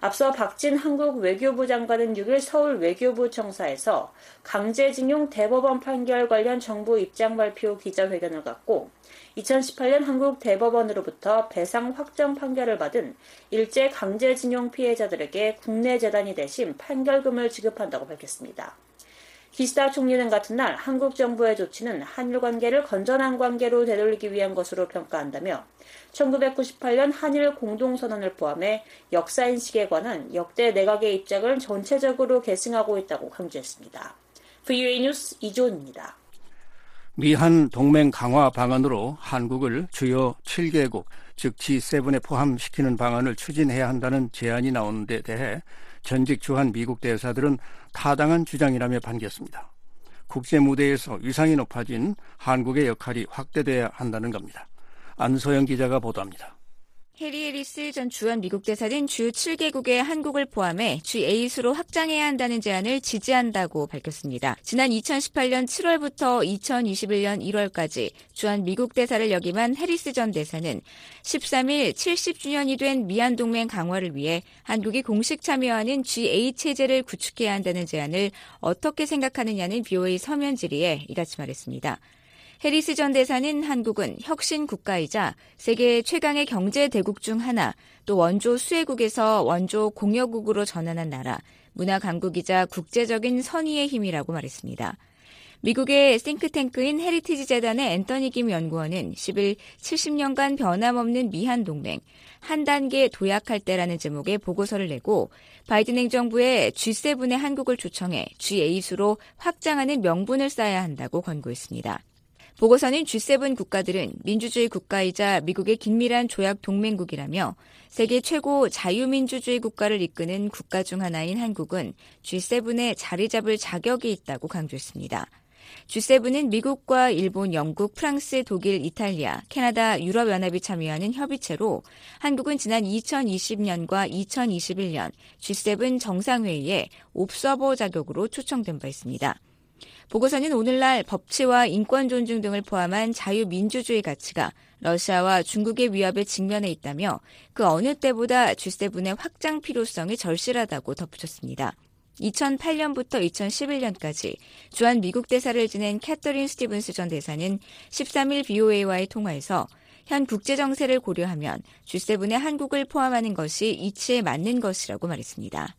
앞서 박진 한국 외교부 장관은 6일 서울 외교부 청사에서 강제징용 대법원 판결 관련 정부 입장 발표 기자회견을 갖고 2018년 한국 대법원으로부터 배상 확정 판결을 받은 일제 강제징용 피해자들에게 국내 재단이 대신 판결금을 지급한다고 밝혔습니다. 기시다 총리는 같은 날 한국 정부의 조치는 한일 관계를 건전한 관계로 되돌리기 위한 것으로 평가한다며 1998년 한일 공동선언을 포함해 역사인식에 관한 역대 내각의 입장을 전체적으로 계승하고 있다고 강조했습니다. VOA 뉴스 이조은입니다. 미한 동맹 강화 방안으로 한국을 주요 7개국, 즉 G7에 포함시키는 방안을 추진해야 한다는 제안이 나오는 데 대해 전직 주한 미국 대사들은 타당한 주장이라며 반겼습니다. 국제 무대에서 위상이 높아진 한국의 역할이 확대돼야 한다는 겁니다. 안소영 기자가 보도합니다. 해리 해리스 전 주한 미국 대사는 주 7개국의 한국을 포함해 주 8수로 확장해야 한다는 제안을 지지한다고 밝혔습니다. 지난 2018년 7월부터 2021년 1월까지 주한 미국 대사를 역임한 해리스 전 대사는 13일 70주년이 된 미한 동맹 강화를 위해 한국이 공식 참여하는 G8 체제를 구축해야 한다는 제안을 어떻게 생각하느냐는 VOA 서면 질의에 이같이 말했습니다. 해리스 전 대사는 한국은 혁신 국가이자 세계 최강의 경제 대국 중 하나, 또 원조 수혜국에서 원조 공여국으로 전환한 나라, 문화 강국이자 국제적인 선의의 힘이라고 말했습니다. 미국의 싱크탱크인 헤리티지 재단의 앤터니 김 연구원은 10일 70년간 변함없는 미한 동맹, 한 단계 도약할 때라는 제목의 보고서를 내고 바이든 행정부에 G7의 한국을 초청해 G8으로 확장하는 명분을 쌓아야 한다고 권고했습니다. 보고서는 G7 국가들은 민주주의 국가이자 미국의 긴밀한 조약 동맹국이라며 세계 최고 자유민주주의 국가를 이끄는 국가 중 하나인 한국은 G7에 자리 잡을 자격이 있다고 강조했습니다. G7은 미국과 일본, 영국, 프랑스, 독일, 이탈리아, 캐나다, 유럽연합이 참여하는 협의체로 한국은 지난 2020년과 2021년 G7 정상회의에 옵서버 자격으로 초청된 바 있습니다. 보고서는 오늘날 법치와 인권 존중 등을 포함한 자유민주주의 가치가 러시아와 중국의 위협에 직면해 있다며 그 어느 때보다 G7의 확장 필요성이 절실하다고 덧붙였습니다. 2008년부터 2011년까지 주한 미국 대사를 지낸 캐슬린 스티븐스 전 대사는 13일 BOA와의 통화에서 현 국제 정세를 고려하면 G7의 한국을 포함하는 것이 이치에 맞는 것이라고 말했습니다.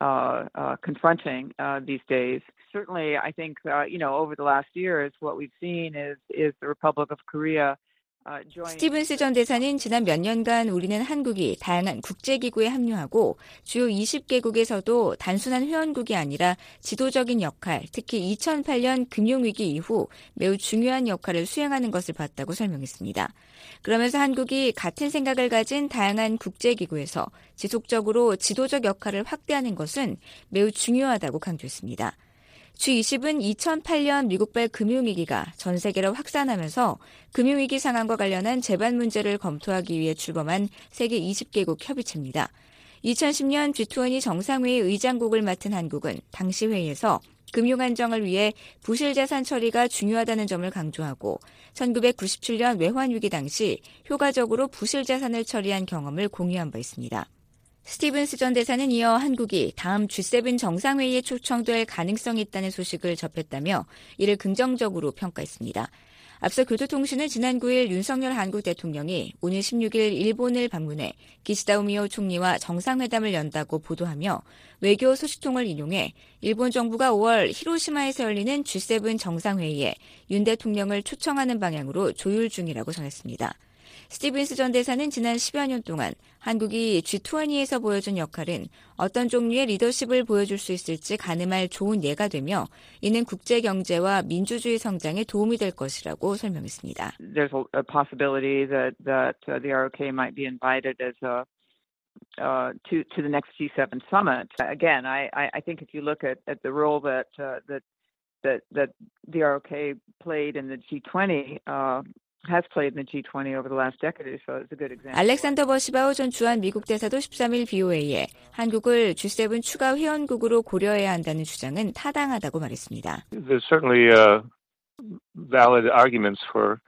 Uh, uh, confronting uh, these days. Certainly, I think you know over the last years, what we've seen is is the Republic of Korea 스티븐스 전 대사는 지난 몇 년간 우리는 한국이 다양한 국제기구에 합류하고 주요 20개국에서도 단순한 회원국이 아니라 지도적인 역할, 특히 2008년 금융위기 이후 매우 중요한 역할을 수행하는 것을 봤다고 설명했습니다. 그러면서 한국이 같은 생각을 가진 다양한 국제기구에서 지속적으로 지도적 역할을 확대하는 것은 매우 중요하다고 강조했습니다. G20은 2008년 미국발 금융위기가 전 세계로 확산하면서 금융위기 상황과 관련한 재반 문제를 검토하기 위해 출범한 세계 20개국 협의체입니다. 2010년 G20 정상회의 의장국을 맡은 한국은 당시 회의에서 금융 안정을 위해 부실 자산 처리가 중요하다는 점을 강조하고 1997년 외환 위기 당시 효과적으로 부실 자산을 처리한 경험을 공유한 바 있습니다. 스티븐스 전 대사는 이어 한국이 다음 G7 정상회의에 초청될 가능성이 있다는 소식을 접했다며 이를 긍정적으로 평가했습니다. 앞서 교토통신은 지난 9일 윤석열 한국 대통령이 오늘 16일 일본을 방문해 기시다 우미오 총리와 정상회담을 연다고 보도하며 외교 소식통을 인용해 일본 정부가 5월 히로시마에서 열리는 G7 정상회의에 윤 대통령을 초청하는 방향으로 조율 중이라고 전했습니다. 스티븐스 전 대사는 지난 10여 년 동안 한국이 G20에서 보여준 역할은 어떤 종류의 리더십을 보여줄 수 있을지 가늠할 좋은 예가 되며 이는 국제 경제와 민주주의 성장에 도움이 될 것이라고 설명했습니다. There's a possibility that that uh, the ROK might be invited as a uh, to to the next G7 summit. Again, I, I think if you look at, at the role that uh, that that that the ROK played in the G20. Uh, has played in the G20 over the last decade or so. It's a good example. 알렉산더 버시바우 전 주한 미국 대사도 13일 BOA에 한국을 G7 추가 회원국으로 고려해야 한다는 주장은 타당하다고 말했습니다. There's certainly uh, valid arguments for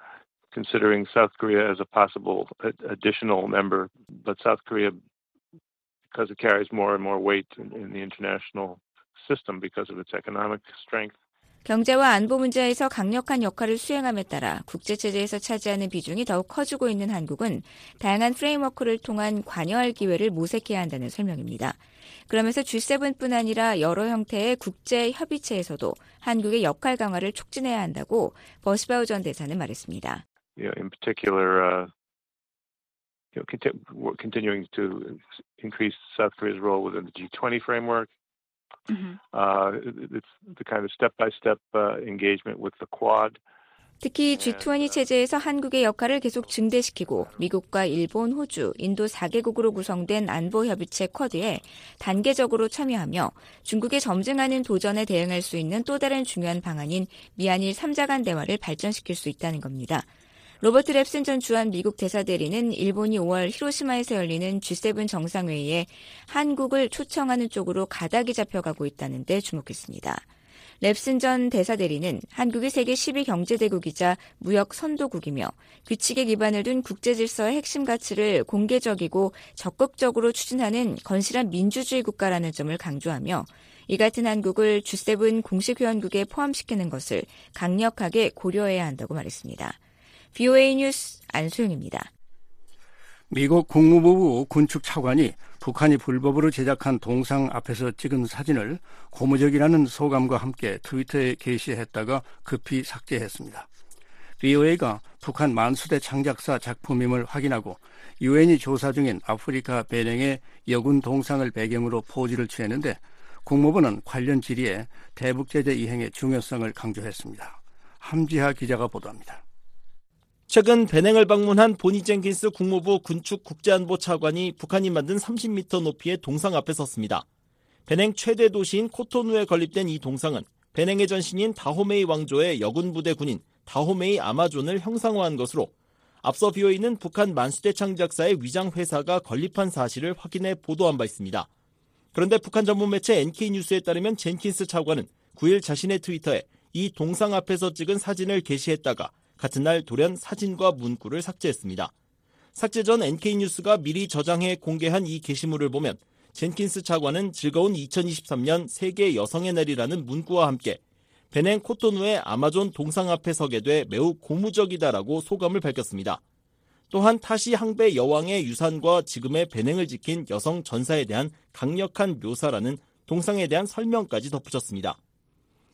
considering South Korea as a possible additional member, but South Korea, because it carries more and more weight in, in the international system because of its economic strength. 경제와 안보 문제에서 강력한 역할을 수행함에 따라 국제체제에서 차지하는 비중이 더욱 커지고 있는 한국은 다양한 프레임워크를 통한 관여할 기회를 모색해야 한다는 설명입니다. 그러면서 G7뿐 아니라 여러 형태의 국제 협의체에서도 한국의 역할 강화를 촉진해야 한다고 버시바우 전 대사는 말했습니다. You know, in particular, uh, you know, continuing to increase South Korea's role within the G20 framework. Uh, it's the kind of step-by-step uh, engagement with the Quad. 특히 G20 체제에서 한국의 역할을 계속 증대시키고 미국과 일본, 호주, 인도 4개국으로 구성된 안보협의체 쿼드에 단계적으로 참여하며 중국의 점증하는 도전에 대응할 수 있는 또 다른 중요한 방안인 미한일 3자 간 대화를 발전시킬 수 있다는 겁니다. 로버트 랩슨 전 주한 미국 대사대리는 일본이 5월 히로시마에서 열리는 G7 정상회의에 한국을 초청하는 쪽으로 가닥이 잡혀가고 있다는 데 주목했습니다. 랩슨 전 대사대리는 한국이 세계 10위 경제대국이자 무역 선도국이며 규칙에 기반을 둔 국제질서의 핵심 가치를 공개적이고 적극적으로 추진하는 건실한 민주주의 국가라는 점을 강조하며 이 같은 한국을 G7 공식 회원국에 포함시키는 것을 강력하게 고려해야 한다고 말했습니다. BOA 뉴스 안소영입니다. 미국 국무부 군축 차관이 북한이 불법으로 제작한 동상 앞에서 찍은 사진을 고무적이라는 소감과 함께 트위터에 게시했다가 급히 삭제했습니다. BOA가 북한 만수대 창작사 작품임을 확인하고 유엔이 조사 중인 아프리카 베냉의 여군 동상을 배경으로 포즈를 취했는데 국무부는 관련 질의에 대북 제재 이행의 중요성을 강조했습니다. 함지하 기자가 보도합니다. 최근 베냉을 방문한 보니 젠킨스 국무부 군축 국제안보 차관이 북한이 만든 30m 높이의 동상 앞에 섰습니다. 베냉 최대 도시인 코토누에 건립된 이 동상은 베냉의 전신인 다호메이 왕조의 여군 부대 군인 다호메이 아마존을 형상화한 것으로 앞서 비어있는 북한 만수대 창작사의 위장 회사가 건립한 사실을 확인해 보도한 바 있습니다. 그런데 북한 전문 매체 NK뉴스에 따르면 젠킨스 차관은 9일 자신의 트위터에 이 동상 앞에서 찍은 사진을 게시했다가 같은 날 돌연 사진과 문구를 삭제했습니다. 삭제 전 NK뉴스가 미리 저장해 공개한 이 게시물을 보면 젠킨스 차관은 즐거운 2023년 세계 여성의 날이라는 문구와 함께 베냉 코토누의 아마존 동상 앞에 서게 돼 매우 고무적이다라고 소감을 밝혔습니다. 또한 타시 항배 여왕의 유산과 지금의 베냉을 지킨 여성 전사에 대한 강력한 묘사라는 동상에 대한 설명까지 덧붙였습니다.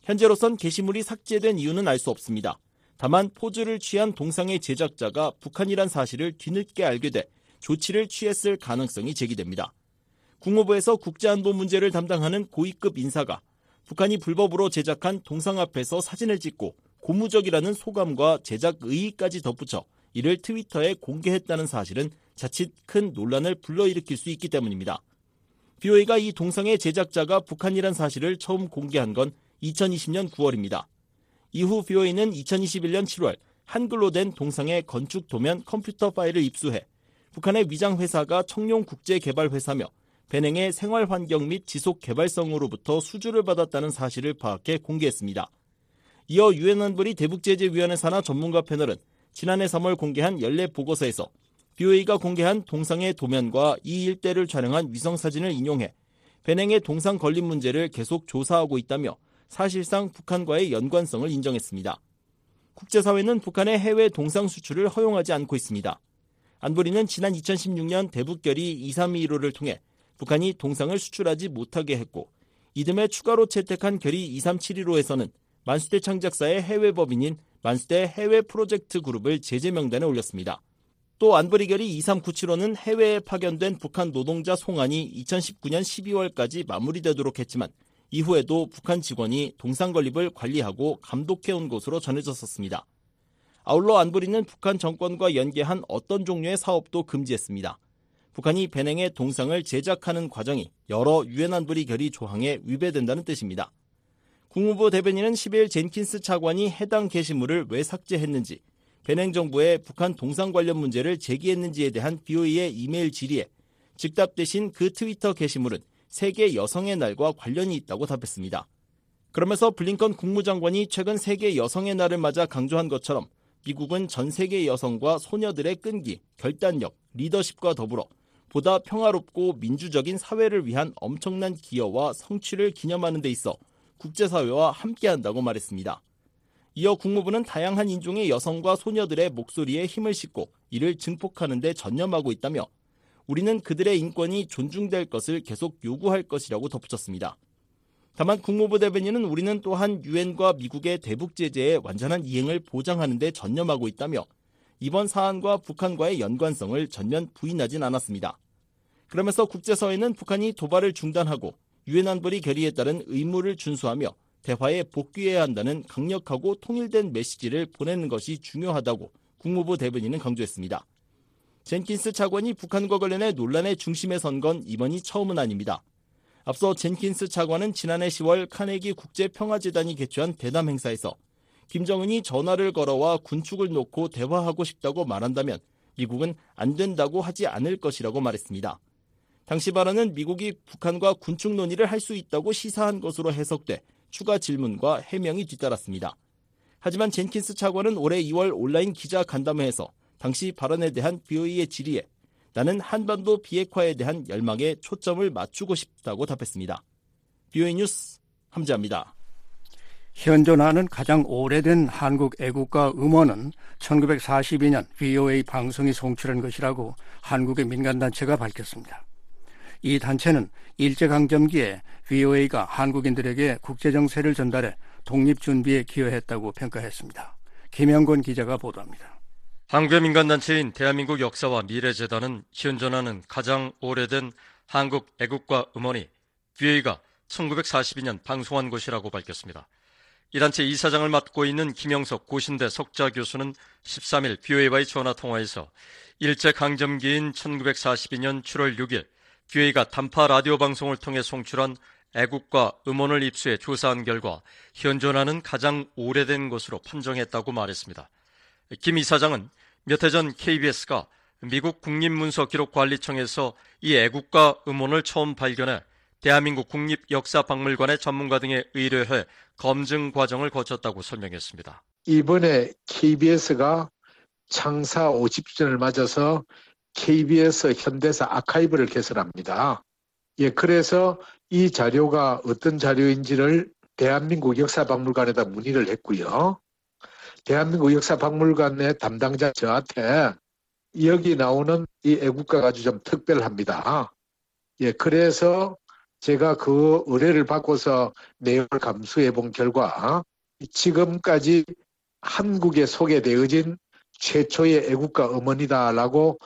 현재로선 게시물이 삭제된 이유는 알 수 없습니다. 다만 포즈를 취한 동상의 제작자가 북한이란 사실을 뒤늦게 알게 돼 조치를 취했을 가능성이 제기됩니다. 국무부에서 국제안보 문제를 담당하는 고위급 인사가 북한이 불법으로 제작한 동상 앞에서 사진을 찍고 고무적이라는 소감과 제작 의의까지 덧붙여 이를 트위터에 공개했다는 사실은 자칫 큰 논란을 불러일으킬 수 있기 때문입니다. BOA가 이 동상의 제작자가 북한이란 사실을 처음 공개한 건 2020년 9월입니다. 이후 BOA는 2021년 7월 한글로 된 동상의 건축 도면 컴퓨터 파일을 입수해 북한의 위장 회사가 청룡 국제 개발 회사며 배냉의 생활 환경 및 지속 개발성으로부터 수주를 받았다는 사실을 파악해 공개했습니다. 이어 유엔 안보리 대북제재위원회 산하 전문가 패널은 지난해 3월 공개한 연례 보고서에서 BOA가 공개한 동상의 도면과 이 일대를 촬영한 위성 사진을 인용해 배냉의 동상 건립 문제를 계속 조사하고 있다며 사실상 북한과의 연관성을 인정했습니다. 국제사회는 북한의 해외 동상 수출을 허용하지 않고 있습니다. 안보리는 지난 2016년 대북결의 2315를 통해 북한이 동상을 수출하지 못하게 했고 이듬해 추가로 채택한 결의 2371호에서는 만수대 창작사의 해외 법인인 만수대 해외 프로젝트 그룹을 제재 명단에 올렸습니다. 또 안보리 결의 2397호는 해외에 파견된 북한 노동자 송환이 2019년 12월까지 마무리되도록 했지만 이후에도 북한 직원이 동상 건립을 관리하고 감독해온 것으로 전해졌었습니다. 아울러 안보리는 북한 정권과 연계한 어떤 종류의 사업도 금지했습니다. 북한이 배냉의 동상을 제작하는 과정이 여러 유엔 안보리 결의 조항에 위배된다는 뜻입니다. 국무부 대변인은 10일 젠킨스 차관이 해당 게시물을 왜 삭제했는지, 배냉 정부에 북한 동상 관련 문제를 제기했는지에 대한 BOE의 이메일 질의에 즉답 대신 그 트위터 게시물은 세계 여성의 날과 관련이 있다고 답했습니다. 그러면서 블링컨 국무장관이 최근 세계 여성의 날을 맞아 강조한 것처럼 미국은 전 세계 여성과 소녀들의 끈기, 결단력, 리더십과 더불어 보다 평화롭고 민주적인 사회를 위한 엄청난 기여와 성취를 기념하는 데 있어 국제사회와 함께한다고 말했습니다. 이어 국무부는 다양한 인종의 여성과 소녀들의 목소리에 힘을 싣고 이를 증폭하는 데 전념하고 있다며 우리는 그들의 인권이 존중될 것을 계속 요구할 것이라고 덧붙였습니다. 다만 국무부 대변인은 우리는 또한 유엔과 미국의 대북 제재의 완전한 이행을 보장하는 데 전념하고 있다며 이번 사안과 북한과의 연관성을 전면 부인하진 않았습니다. 그러면서 국제사회는 북한이 도발을 중단하고 유엔 안보리 결의에 따른 의무를 준수하며 대화에 복귀해야 한다는 강력하고 통일된 메시지를 보내는 것이 중요하다고 국무부 대변인은 강조했습니다. 젠킨스 차관이 북한과 관련해 논란의 중심에 선 건 이번이 처음은 아닙니다. 앞서 젠킨스 차관은 지난해 10월 카네기 국제평화재단이 개최한 대담 행사에서 김정은이 전화를 걸어와 군축을 놓고 대화하고 싶다고 말한다면 미국은 안 된다고 하지 않을 것이라고 말했습니다. 당시 발언은 미국이 북한과 군축 논의를 할 수 있다고 시사한 것으로 해석돼 추가 질문과 해명이 뒤따랐습니다. 하지만 젠킨스 차관은 올해 2월 온라인 기자 간담회에서 당시 발언에 대한 BOE의 질의에 나는 한반도 비핵화에 대한 열망에 초점을 맞추고 싶다고 답했습니다. BOE 뉴스 함재합니다. 현존하는 가장 오래된 한국 애국가 음원은 1942년 VOA 방송이 송출한 것이라고 한국의 민간단체가 밝혔습니다. 이 단체는 일제강점기에 VOA가 한국인들에게 국제정세를 전달해 독립준비에 기여했다고 평가했습니다. 김영곤 기자가 보도합니다. 한국의 민간단체인 대한민국 역사와 미래재단은 현존하는 가장 오래된 한국 애국가 음원이 VA가 1942년 방송한 것이라고 밝혔습니다. 이 단체 이사장을 맡고 있는 김영석 고신대 석자 교수는 13일 VOA와의 전화 통화에서 일제강점기인 1942년 7월 6일 VOA가 단파 라디오 방송을 통해 송출한 애국가 음원을 입수해 조사한 결과 현존하는 가장 오래된 것으로 판정했다고 말했습니다. 김 이사장은 몇 해 전 KBS가 미국 국립문서기록관리청에서 이 애국가 음원을 처음 발견해 대한민국 국립역사박물관의 전문가 등에 의뢰해 검증 과정을 거쳤다고 설명했습니다. 이번에 KBS가 창사 50주년을 맞아서 KBS 현대사 아카이브를 개설합니다. 예, 그래서 이 자료가 어떤 자료인지를 대한민국 역사박물관에다 문의를 했고요. 대한민국 역사박물관의 담당자 저한테 여기 나오는 이 애국가가 아주 좀 특별합니다. 예, 그래서 제가 그 의뢰를 받고서 내용을 감수해 본 결과 지금까지 한국에 소개되어진 최초의 애국가 어머니다라고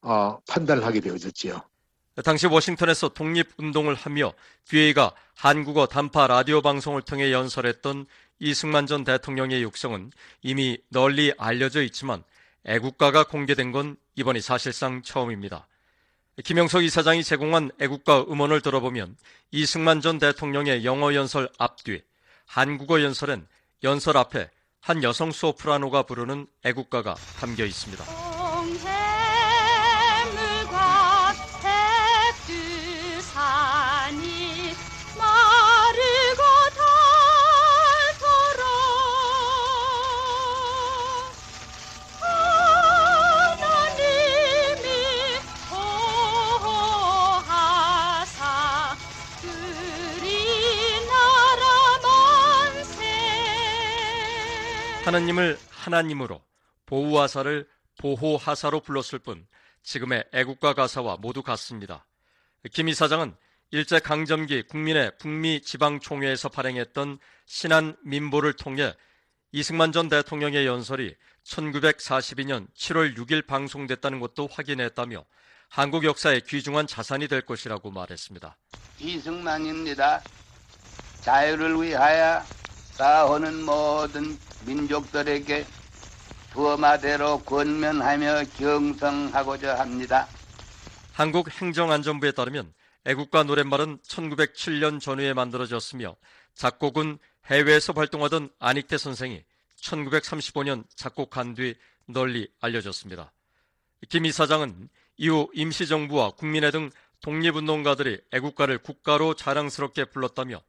어, 판단을 하게 되어졌지요. 당시 워싱턴에서 독립운동을 하며 VA가 한국어 단파 라디오 방송을 통해 연설했던 이승만 전 대통령의 육성은 이미 널리 알려져 있지만 애국가가 공개된 건 이번이 사실상 처음입니다. 김영석 이사장이 제공한 애국가 음원을 들어보면 이승만 전 대통령의 영어 연설 앞뒤, 한국어 연설엔 연설 앞에 한 여성 소프라노가 부르는 애국가가 담겨 있습니다. 하느님을 하나님으로 보호하사를 보호하사로 불렀을 뿐 지금의 애국가 가사와 모두 같습니다. 김 이사장은 일제 강점기 국민의 북미 지방총회에서 발행했던 신한 민보를 통해 이승만 전 대통령의 연설이 1942년 7월 6일 방송됐다는 것도 확인했다며 한국 역사의 귀중한 자산이 될 것이라고 말했습니다. 이승만입니다. 자유를 위하여 싸우는 모든 민족들에게 부어마대로 권면하며 경성하고자 합니다. 한국 행정안전부에 따르면 애국가 노랫말은 1907년 전후에 만들어졌으며 작곡은 해외에서 활동하던 안익태 선생이 1935년 작곡한 뒤 널리 알려졌습니다. 김 이사장은 이후 임시정부와 국민회 등 독립운동가들이 애국가를 국가로 자랑스럽게 불렀다며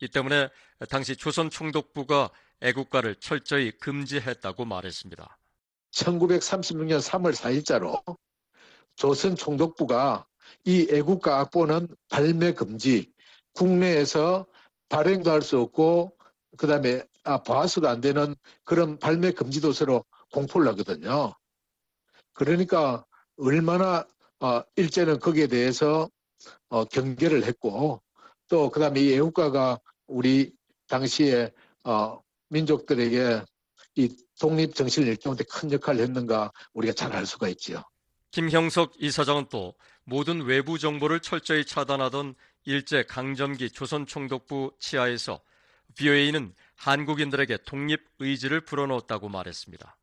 이 때문에 당시 조선 총독부가 애국가를 철저히 금지했다고 말했습니다. 1936년 3월 4일자로 조선 총독부가 이 애국가 악보는 발매 금지, 국내에서 발행도 할 수 없고 그 다음에 아, 봐서도 안 되는 그런 발매 금지 도서로 공포를 하거든요. 그러니까 얼마나 어, 일제는 거기에 대해서 어, 경계를 했고 또 그다음에 이 애국가가 우리 당시에 어, 민족들에게 이 독립 정신을 일깨우는데 큰 역할을 했는가 우리가 잘 알 수가 있지요. 김형석 이사장은 또 모든 외부 정보를 철저히 차단하던 일제 강점기 조선 총독부 치하에서 VOA는 한국인들에게 독립 의지를 불어넣었다고 말했습니다.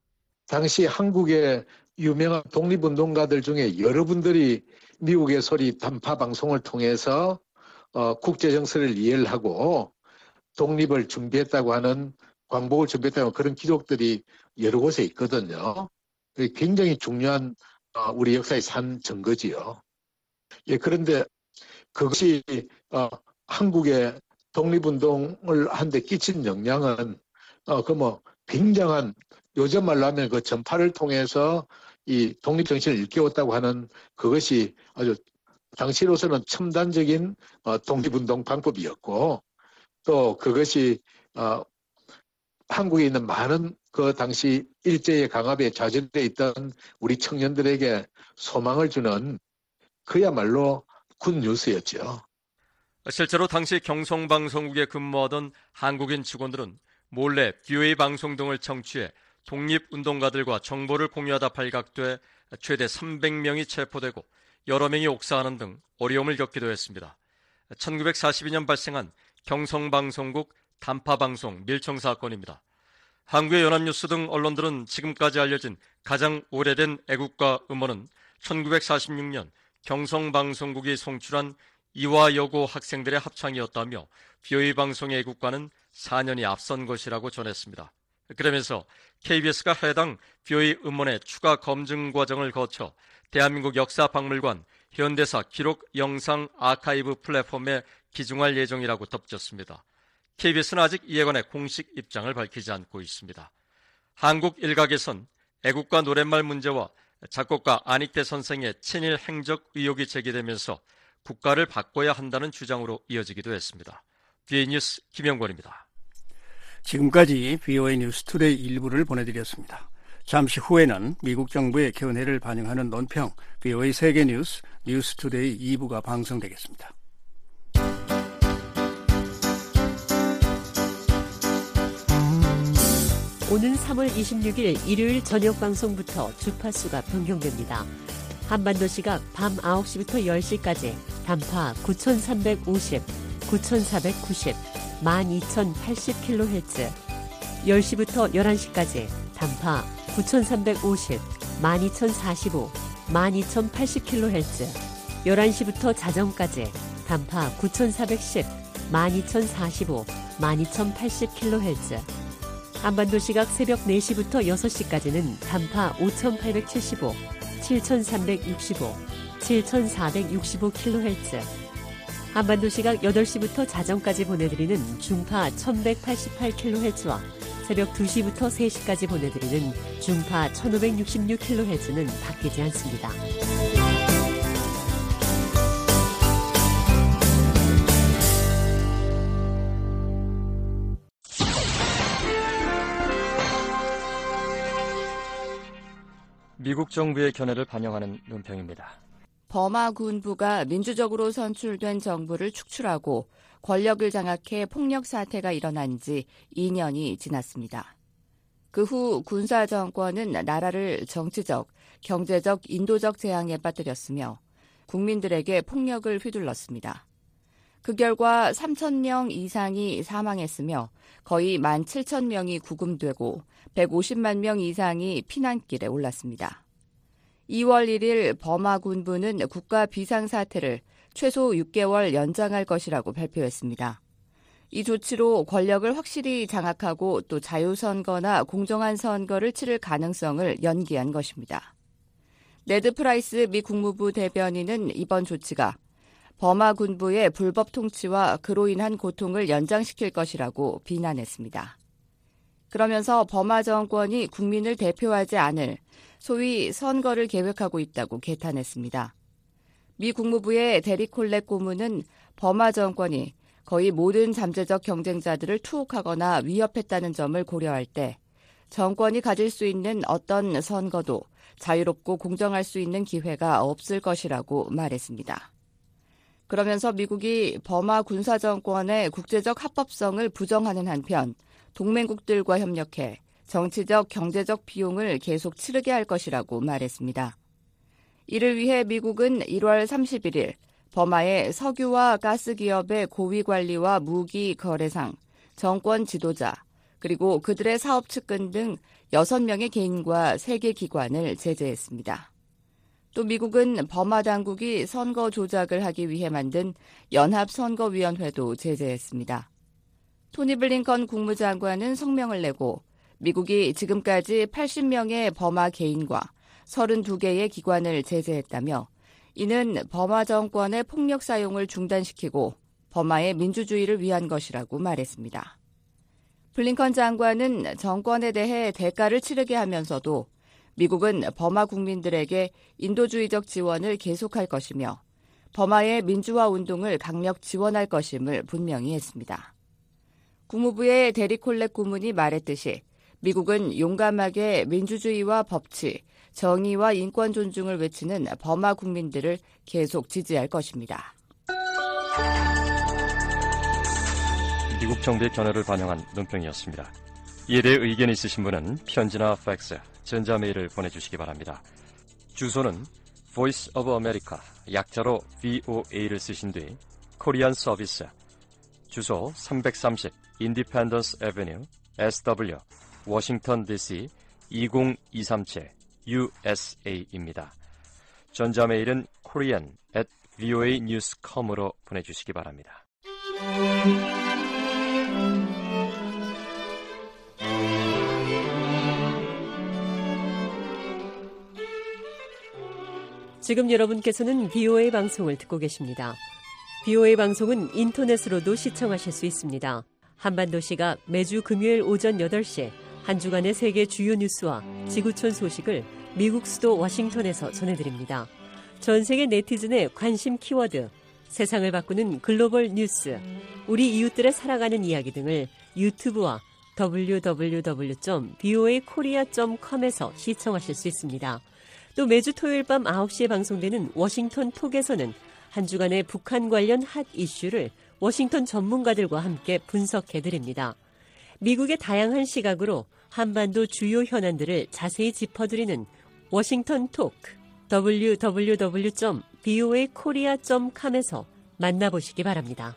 당시 한국의 유명한 독립운동가들 중에 여러분들이 미국의 소리 단파 방송을 통해서 어, 국제 정세를 이해를 하고 독립을 준비했다고 하는 광복을 준비했다고 하는 그런 기록들이 여러 곳에 있거든요. 굉장히 중요한 어, 우리 역사의 산 증거지요. 예, 그런데 그것이 어, 한국의 독립운동을 한데 끼친 영향은 어, 그 뭐 굉장한 요즘 말로 하면 그 전파를 통해서 이 독립정신을 일깨웠다고 하는 그것이 아주 당시로서는 첨단적인 어, 독립운동 방법이었고 또 그것이 어, 한국에 있는 많은 그 당시 일제의 강압에 좌절돼 있던 우리 청년들에게 소망을 주는 그야말로 군 뉴스였죠. 실제로 당시 경성방송국에 근무하던 한국인 직원들은 몰래 BOA 방송 등을 청취해 독립운동가들과 정보를 공유하다 발각돼 최대 300명이 체포되고 여러 명이 옥사하는 등 어려움을 겪기도 했습니다. 1942년 발생한 경성방송국 단파방송 밀청 사건입니다. 한국의 연합뉴스 등 언론들은 지금까지 알려진 가장 오래된 애국가 음원은 1946년 경성방송국이 송출한 이화여고 학생들의 합창이었다며 비오이 방송의 애국가는 4년이 앞선 것이라고 전했습니다. 그러면서 KBS가 해당 비오이 음원의 추가 검증 과정을 거쳐 대한민국 역사박물관 현대사 기록 영상 아카이브 플랫폼에 기증할 예정이라고 덧붙였습니다. KBS는 아직 이에 관해 공식 입장을 밝히지 않고 있습니다. 한국 일각에선 애국가 노랫말 문제와 작곡가 안익태 선생의 친일 행적 의혹이 제기되면서 국가를 바꿔야 한다는 주장으로 이어지기도 했습니다. VOA 뉴스 김영권입니다. 지금까지 VOA 뉴스 투데이 일부를 보내드렸습니다. 잠시 후에는 미국 정부의 견해를 반영하는 논평 VOA 세계 뉴스 뉴스 투데이 2부가 방송되겠습니다. 오는 3월 26일 일요일 저녁 방송부터 주파수가 변경됩니다. 한반도 시각 밤 9시부터 10시까지 단파 9350, 9490, 12080kHz, 10시부터 11시까지 단파 9350, 12045, 12080kHz, 11시부터 자정까지 단파 9410, 12045, 12080kHz, 한반도 시각 새벽 4시부터 6시까지는 단파 5875, 7365, 7465kHz, 한반도 시각 8시부터 자정까지 보내드리는 중파 1188kHz와 새벽 2시부터 3시까지 보내드리는 중파 1566kHz는 바뀌지 않습니다. 미국 정부의 견해를 반영하는 논평입니다. 버마 군부가 민주적으로 선출된 정부를 축출하고 권력을 장악해 폭력 사태가 일어난 지 2년이 지났습니다. 그 후 군사 정권은 나라를 정치적, 경제적, 인도적 재앙에 빠뜨렸으며 국민들에게 폭력을 휘둘렀습니다. 그 결과 3천명 이상이 사망했으며 거의 1만 7천 명이 구금되고 150만 명 이상이 피난길에 올랐습니다. 2월 1일 버마 군부는 국가 비상사태를 최소 6개월 연장할 것이라고 발표했습니다. 이 조치로 권력을 확실히 장악하고 또 자유선거나 공정한 선거를 치를 가능성을 연기한 것입니다. 네드 프라이스 미 국무부 대변인은 이번 조치가 버마 군부의 불법 통치와 그로 인한 고통을 연장시킬 것이라고 비난했습니다. 그러면서 버마 정권이 국민을 대표하지 않을 소위 선거를 계획하고 있다고 개탄했습니다. 미 국무부의 데리 콜렉 고문은 버마 정권이 거의 모든 잠재적 경쟁자들을 투옥하거나 위협했다는 점을 고려할 때 정권이 가질 수 있는 어떤 선거도 자유롭고 공정할 수 있는 기회가 없을 것이라고 말했습니다. 그러면서 미국이 버마 군사 정권의 국제적 합법성을 부정하는 한편 동맹국들과 협력해 정치적, 경제적 비용을 계속 치르게 할 것이라고 말했습니다. 이를 위해 미국은 1월 31일 버마의 석유와 가스 기업의 고위 관리와 무기 거래상, 정권 지도자, 그리고 그들의 사업 측근 등 6명의 개인과 3개 기관을 제재했습니다. 또 미국은 버마 당국이 선거 조작을 하기 위해 만든 연합선거위원회도 제재했습니다. 토니 블링컨 국무장관은 성명을 내고 미국이 지금까지 80명의 버마 개인과 32개의 기관을 제재했다며 이는 버마 정권의 폭력 사용을 중단시키고 버마의 민주주의를 위한 것이라고 말했습니다. 블링컨 장관은 정권에 대해 대가를 치르게 하면서도 미국은 버마 국민들에게 인도주의적 지원을 계속할 것이며 버마의 민주화 운동을 강력 지원할 것임을 분명히 했습니다. 국무부의 데릭 숄레 고문이 말했듯이 미국은 용감하게 민주주의와 법치, 정의와 인권 존중을 외치는 버마 국민들을 계속 지지할 것입니다. 미국 정부의 견해를 반영한 논평이었습니다. 이에 대해 의견 있으신 분은 편지나 팩스, 전자메일을 보내주시기 바랍니다. 주소는 Voice of America, 약자로 VOA를 쓰신 뒤 코리안 서비스, 주소 330 Independence Avenue, SW, 워싱턴 DC 20237 USA입니다. 전자메일은 korean at voanews.com으로 보내주시기 바랍니다. 지금 여러분께서는 BOA 방송을 듣고 계십니다. BOA 방송은 인터넷으로도 시청하실 수 있습니다. 한반도 시각 매주 금요일 오전 8시 한 주간의 세계 주요 뉴스와 지구촌 소식을 미국 수도 워싱턴에서 전해드립니다. 전 세계 네티즌의 관심 키워드, 세상을 바꾸는 글로벌 뉴스, 우리 이웃들의 살아가는 이야기 등을 유튜브와 www.voakorea.com에서 시청하실 수 있습니다. 또 매주 토요일 밤 9시에 방송되는 워싱턴 톡에서는 한 주간의 북한 관련 핫 이슈를 워싱턴 전문가들과 함께 분석해 드립니다. 미국의 다양한 시각으로 한반도 주요 현안들을 자세히 짚어드리는 워싱턴 토크 www.voakorea.com에서 만나보시기 바랍니다.